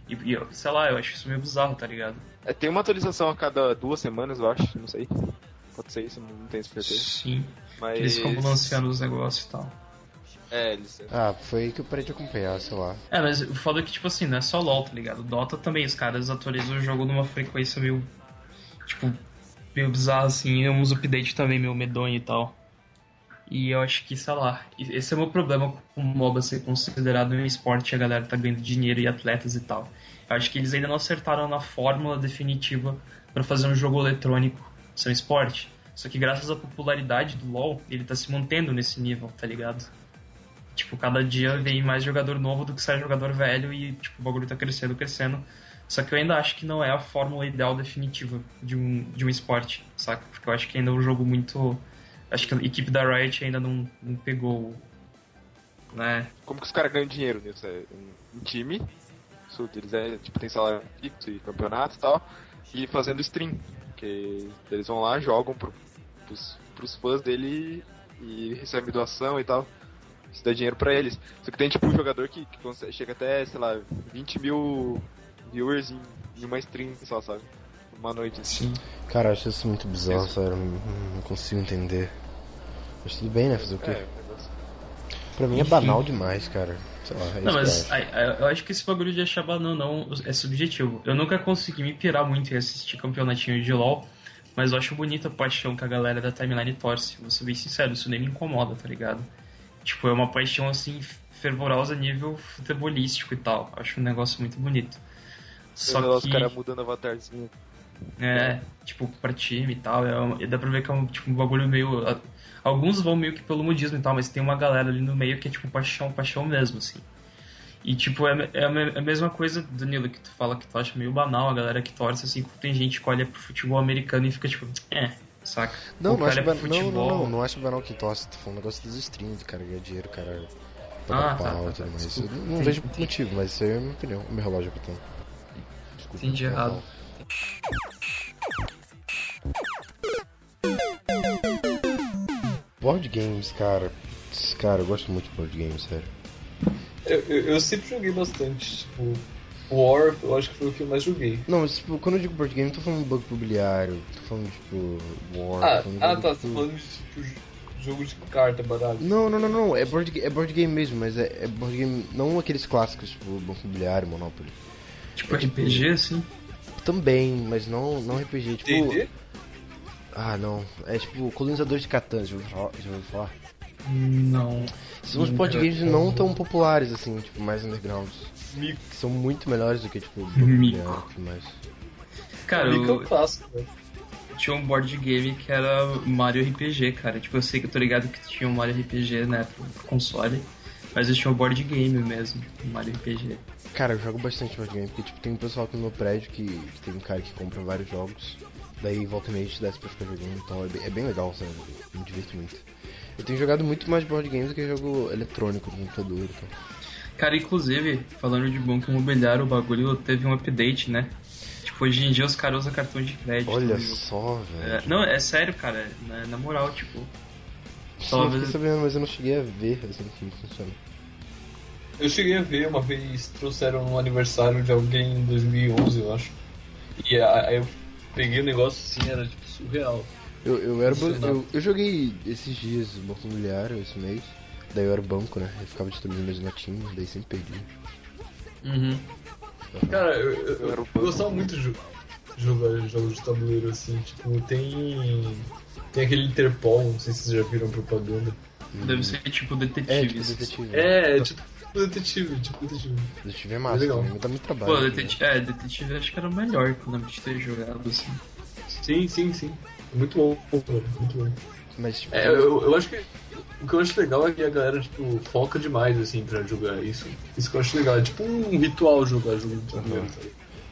E, e, eu- sei lá, eu acho isso meio bizarro, tá ligado? é, tem uma atualização a cada duas semanas, eu acho, não sei. Pode ser isso, não tenho certeza. Sim. Mas. Eles ficam balanceando os negócios e tal. É, eles. Ah, foi aí que eu parei de acompanhar, sei lá. É, mas o foda é que, tipo assim, não é só LoL, tá ligado? Dota também, os caras atualizam o jogo numa frequência meio. Tipo, meio bizarra, assim, e uns updates também meio medonho e tal. E eu acho que, sei lá, esse é o meu problema com o MOBA ser considerado um esporte a galera tá ganhando dinheiro e atletas e tal. Eu acho que eles ainda não acertaram na fórmula definitiva pra fazer um jogo eletrônico ser um esporte. Só que graças à popularidade do LoL, ele tá se mantendo nesse nível, tá ligado? Tipo, cada dia vem mais jogador novo do que sai jogador velho e, tipo, o bagulho tá crescendo, crescendo. Só que eu ainda acho que não é a fórmula ideal definitiva de um, de um esporte, saca? Porque eu acho que ainda é um jogo muito. Acho que a equipe da Riot ainda não, não pegou. Né? Como que os caras ganham dinheiro nisso? É um, time, deles é, tipo, tem salário fixo e campeonato e tal, e fazendo stream. Que eles vão lá, jogam pro, pros, pros fãs dele e recebem doação e tal. Isso dá dinheiro pra eles. Só que tem tipo um jogador que, que consegue- chega até, sei lá, 20 mil viewers em, em uma stream só, sabe? Uma noite assim. Sim. Cara, eu acho isso muito bizarro, sério. Não, consigo entender. Mas tudo bem, né? Fazer o quê? É, o negócio. Pra mim é banal demais, cara. Sei lá, é Não, isso mas eu acho. eu acho que esse bagulho de achar banana não é subjetivo. Eu nunca consegui me pirar muito em assistir campeonatinho de LoL, mas eu acho bonita a paixão que a galera da timeline torce. Vou ser bem sincero, isso nem me incomoda, tá ligado? Tipo, é uma paixão assim, fervorosa a nível futebolístico e tal. Acho um negócio muito bonito. Só que. os caras mudando avatarzinho. É, tipo, pra time e tal. É, um- dá pra ver que é um, tipo, um bagulho meio. Alguns vão meio que pelo modismo e tal, mas tem uma galera ali no meio que é tipo paixão, paixão mesmo, assim. E tipo, é, é a me- é a mesma coisa, Danilo, que tu fala que tu acha meio banal, a galera que torce, assim, tem gente que olha pro futebol americano e fica tipo, é, saca? Não, não que acho, olha ban... não, não, não, não acho banal que torce. Tô falando um negócio dos streams, cara, ganhar dinheiro, cara. Ah, Pagar tá, pau tá, tá, tudo mais. desculpa. Eu não Entendi, vejo motivo, mas isso aí é a minha opinião. O meu relógio apitando. Desculpa. Entendi errado. Board games, cara. Cara, eu gosto muito de board games, sério. Eu, eu, eu sempre joguei bastante, tipo, War, eu acho que foi o que eu mais joguei. Não, mas tipo, quando eu digo board game, não tô falando de banco imobiliário, tô falando tipo War. Ah, tô falando ah tá, você tá falando de tipo, jogo de carta, baralho. Não, não, não, não. É board, é board game mesmo, mas é, é board game. Não aqueles clássicos, tipo Banco Imobiliário, Monopoly. Tipo, RPG, assim. Também, mas não, não RPG. Tipo. D&D? Ah, não. É tipo colonizador de Catan, já ouviu falar? Não. São uns board games não tão populares, assim, tipo, mais undergrounds. Que são muito melhores do que, tipo, Mico. E mais. Cara, Mico eu, eu faço, né? tinha um board game que era Mario RPG, cara. Tipo, eu sei que eu tô ligado que tinha um Mario RPG, né, pro, console. Mas eu tinha um board game mesmo, Mario RPG. Cara, eu jogo bastante board game, porque, tipo, tem um pessoal aqui no meu prédio que, que tem um cara que compra vários jogos. Daí, volta e meia, te desce pra ficar jogando, então é bem, é bem legal, sabe? Eu me divirto muito. Eu tenho jogado muito mais board games do que jogo eletrônico no computador e tal. Cara, inclusive, falando de banco imobiliário, o bagulho teve um update, né? Tipo, hoje em dia os caras usam cartão de crédito. Olha só, É, velho. não, é sério, cara. Na, na moral, tipo. Sim, eu talvez- fiquei sabendo, mas eu não cheguei a ver, assim, como funciona. Eu cheguei a ver uma vez, trouxeram no aniversário de alguém em 2011, eu acho. E a- aí eu peguei o negócio assim, era tipo surreal. Eu, eu era eu, eu joguei esses dias banco imobiliário, esse mês. Daí eu era banco, né? Eu ficava destruindo minhas notinhas, daí sempre perdi. Uhum. Cara, eu, eu, eu gostava muito de jo- jogar jogos de tabuleiro assim, tipo, tem. Tem aquele Interpol, não sei se vocês já viram propaganda. Deve ser tipo É, detetive. tipo detetive. É, é tipo detetive, tipo detetive. Detetive é massa, legal. também, dá muito trabalho. Pô, né? detetive, é, detetive acho que era o melhor que eu ter jogado, assim. Sim, sim, sim. Muito bom, muito bom. Mas, tipo, É, eu, eu acho que o que eu acho legal é que a galera, tipo, foca demais, assim, pra jogar isso. Isso que eu acho legal. É tipo um ritual jogar jogo de tabuleiro, Uhum. sabe?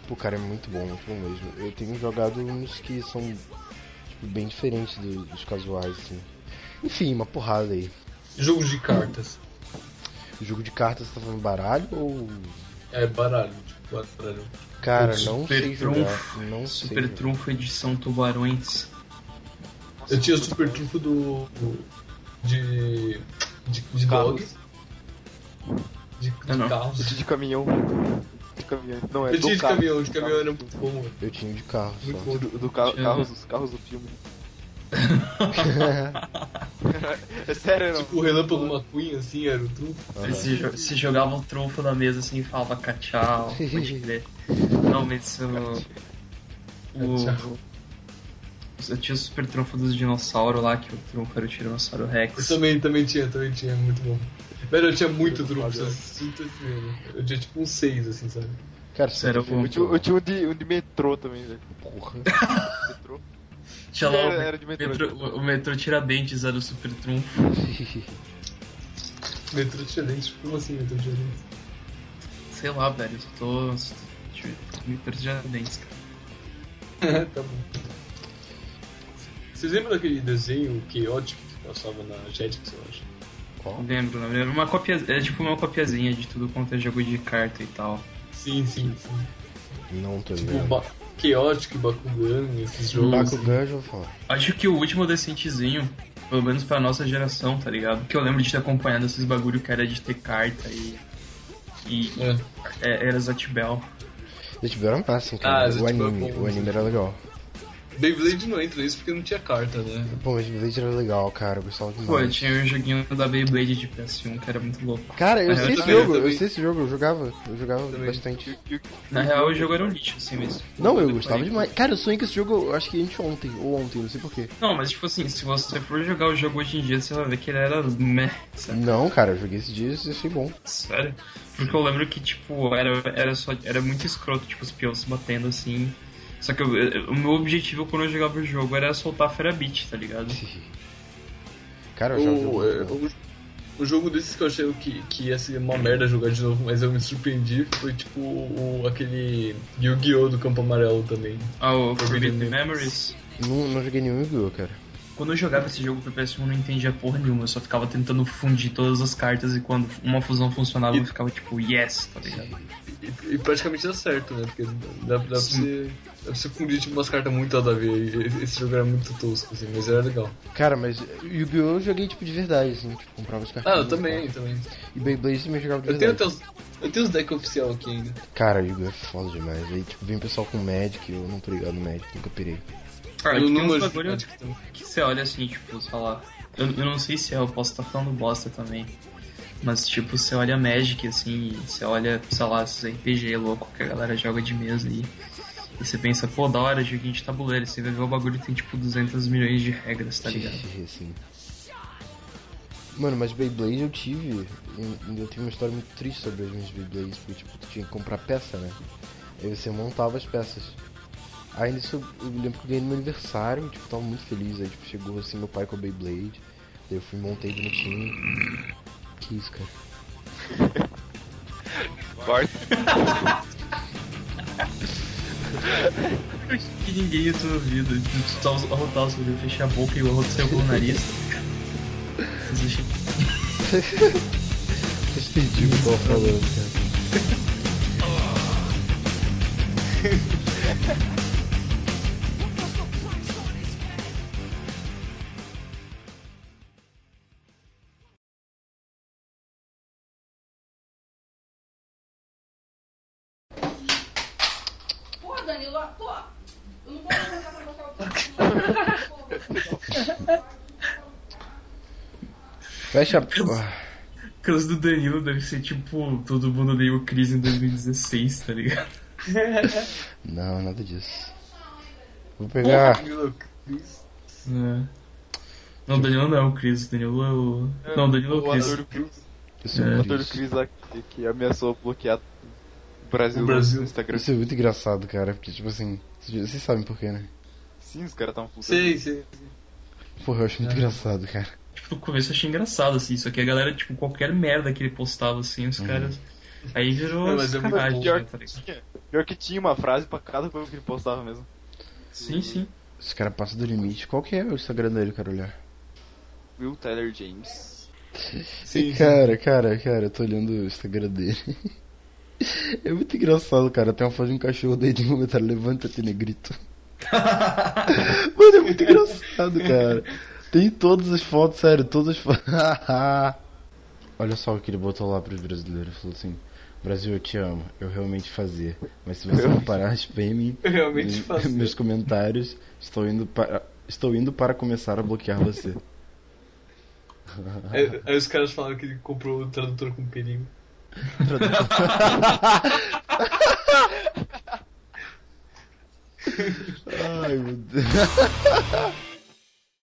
pô, cara, é muito bom, muito bom mesmo. Eu tenho jogado uns que são, tipo, bem diferentes do- dos casuais, assim. Enfim, uma porrada aí. Jogos de cartas. Jogo de cartas, você tá falando baralho ou... É, baralho, tipo, baralho. Cara, Super não sei jogar. trunfo. Não sei. Super jogar. Trunfo edição Tubarões. Eu tinha o super trunfo do. de. de, de dog. De, de Ah, não. carros. Eu tinha de caminhão. De caminhão. Não, é Eu do tinha de carro. caminhão, de caminhão era muito bom. Eu tinha de carro Muito bom. Do, do ca- Tinha- carros, os carros do filme. é sério, não? Tipo o Relâmpago McQueen, assim, era o trunfo. Se, jo- se jogava o trunfo na mesa assim e falava cachau, pode crer. Não, mas o. Eu tinha o super trunfo dos dinossauros lá, que o trunfo era o Tiranossauro Eu Rex. também, também tinha, também tinha, muito bom. Velho, eu tinha muito trunfo, eu sinto assim? Eu tinha tipo um 6, assim, sabe? Cara, Sério, eu Eu tinha, eu tinha um, de, um de metrô também, velho. porra. Metrô? Tinha lá o, Era- era de metrô, metrô, metrô. o metrô Tiradentes era o super trunfo. Metrô Tiradentes, como assim Metrô Tiradentes? Sei lá, velho, eu tô. Metrô Tiradentes, cara. tá bom. Vocês lembram daquele desenho Chaotic que passava na Jetix, eu acho? Qual? Lembro, lembro. Era uma cópia. É tipo uma copiazinha de tudo quanto é jogo de carta e tal. Sim, sim, sim. Não tô Tipo, ba Chaotic, Bakugan, esses jogos. Bakugan eu já vou falar. Acho que o último decentezinho, pelo menos pra nossa geração, tá ligado? Que eu lembro de ter acompanhado esses bagulho que era de ter carta e. E É. é, era Zatibel. Gente, era massa, cara. Ah, o é anime, bom, o anime era legal. Beyblade não entra nisso porque não tinha carta, né? Pô, mas Blade era legal, cara. Eu gostava demais. Pô, tinha um joguinho da Beyblade de PS1 que era muito louco. Cara, eu sei esse jogo, eu sei esse jogo, eu jogava, eu jogava Também. bastante. Na real, o jogo era um lixo, assim mesmo. Não, eu gostava demais. Cara, eu sonhei com esse jogo, eu acho que anteontem, ou ontem, não sei porquê. Não, mas tipo assim, se você for jogar o jogo hoje em dia, você vai ver que ele era meh, sabe? Não, cara, eu joguei esses dias e achei bom. Sério? Porque eu lembro que, tipo, era, era só. Era muito escroto, tipo, os peões se batendo assim. Só que eu- eu- o meu objetivo quando eu jogava o jogo era soltar a Fera Beat, tá ligado? Cara, eu achava o O, jogo é, o, o jogo desses que eu achei que, que ia ser uma merda jogar de novo, mas eu me surpreendi, foi tipo o, aquele Yu-Gi-Oh! do Campo Amarelo também. Ah, o Forbidden Forbidden Memories. Memories. Não, não joguei nenhum Yu-Gi-Oh, cara. Quando eu jogava esse jogo pro PS1 eu não entendia porra nenhuma, eu só ficava tentando fundir todas as cartas e quando uma fusão funcionava eu ficava tipo, yes, tá ligado? E, e praticamente dá certo, né? Porque dá, dá, pra, você, dá pra você fundir tipo, umas cartas muito nada a ver. E Esse jogo era muito tosco, assim, mas era legal. Cara, mas Yu-Gi-Oh! eu joguei tipo de verdade, assim, tipo, comprava as Ah, cartinhas. eu também, também. E Beyblade também jogava de Eu tenho verdade. até os, eu tenho os decks oficial aqui ainda. Cara, Yu-Gi-Oh! é foda demais. Aí, tipo, vem pessoal com Magic, eu não tô ligado no Magic, nunca pirei. Cara, manjo de bagulho que você olha assim, tipo, sei lá. Eu, eu não sei se é, eu posso estar falando bosta também. Mas, tipo, você olha Magic, assim, e você olha, sei lá, esses RPG louco que a galera joga de mesa aí. E você pensa, pô, da hora, joguinho de tabuleiro. Você vai ver o bagulho tem, tipo, 200 milhões de regras, tá ligado? Assim. Mano, mas Beyblade eu tive. Eu tenho uma história muito triste sobre as minhas Beyblades, porque tipo, tu tinha que comprar peça, né? Aí você montava as peças. Aí nisso eu, lembro que eu ganhei no meu aniversário, tipo, tava muito feliz. Aí tipo, chegou assim meu pai com a Beyblade. Daí eu fui montei bonitinho. Que isso, cara? Corta. que ninguém ia ter ouvido. Tu só arrotar o seu fechar a boca e o arroto saiu pelo nariz. Eu entendi o que eu tava falando, cara. Fecha a. Aquelas do Danilo deve ser tipo todo mundo deu crise em 2016, tá ligado? Não, nada disso. Vou pegar. É. Não, o Danilo não é o Cris, o Danilo é o. Não, o Danilo é o o Cris. ator do Chris, Isso É. é, o ator do. Chris lá que, que ameaçou bloquear o Brasil, O Brasil. no Instagram. Isso é muito engraçado, cara, porque tipo assim, vocês sabem por quê, né? Sim, os caras estavam putos. Sei, sei. Porra, eu acho muito engraçado, cara. Tipo, no começo eu achei engraçado, assim, só que a galera, tipo, qualquer merda que ele postava, assim, os caras. Aí virou É, mas é muito sacanagem, Pior, né, tá ligado? tinha, pior que tinha uma frase pra cada coisa que ele postava mesmo. Sim, sim. Esse cara passa do limite. Qual que é o Instagram dele, eu quero olhar? Will Tyler James. Sim, Cara, cara, cara, eu tô olhando o Instagram dele. É muito engraçado, cara. Tem uma foto de um cachorro daí de um comentário, levanta-te, negrito. Mano, é muito engraçado, cara. Tem todas as fotos, sério, todas as fotos. Olha só o que ele botou lá pros brasileiros. Falou assim: Brasil, eu te amo. Eu realmente fazia. Mas se você não parar Eu realmente me- faço. meus comentários, estou indo para. Estou indo para começar a bloquear você. Aí, aí os caras falaram que ele comprou o tradutor com perigo. Ai, meu Deus.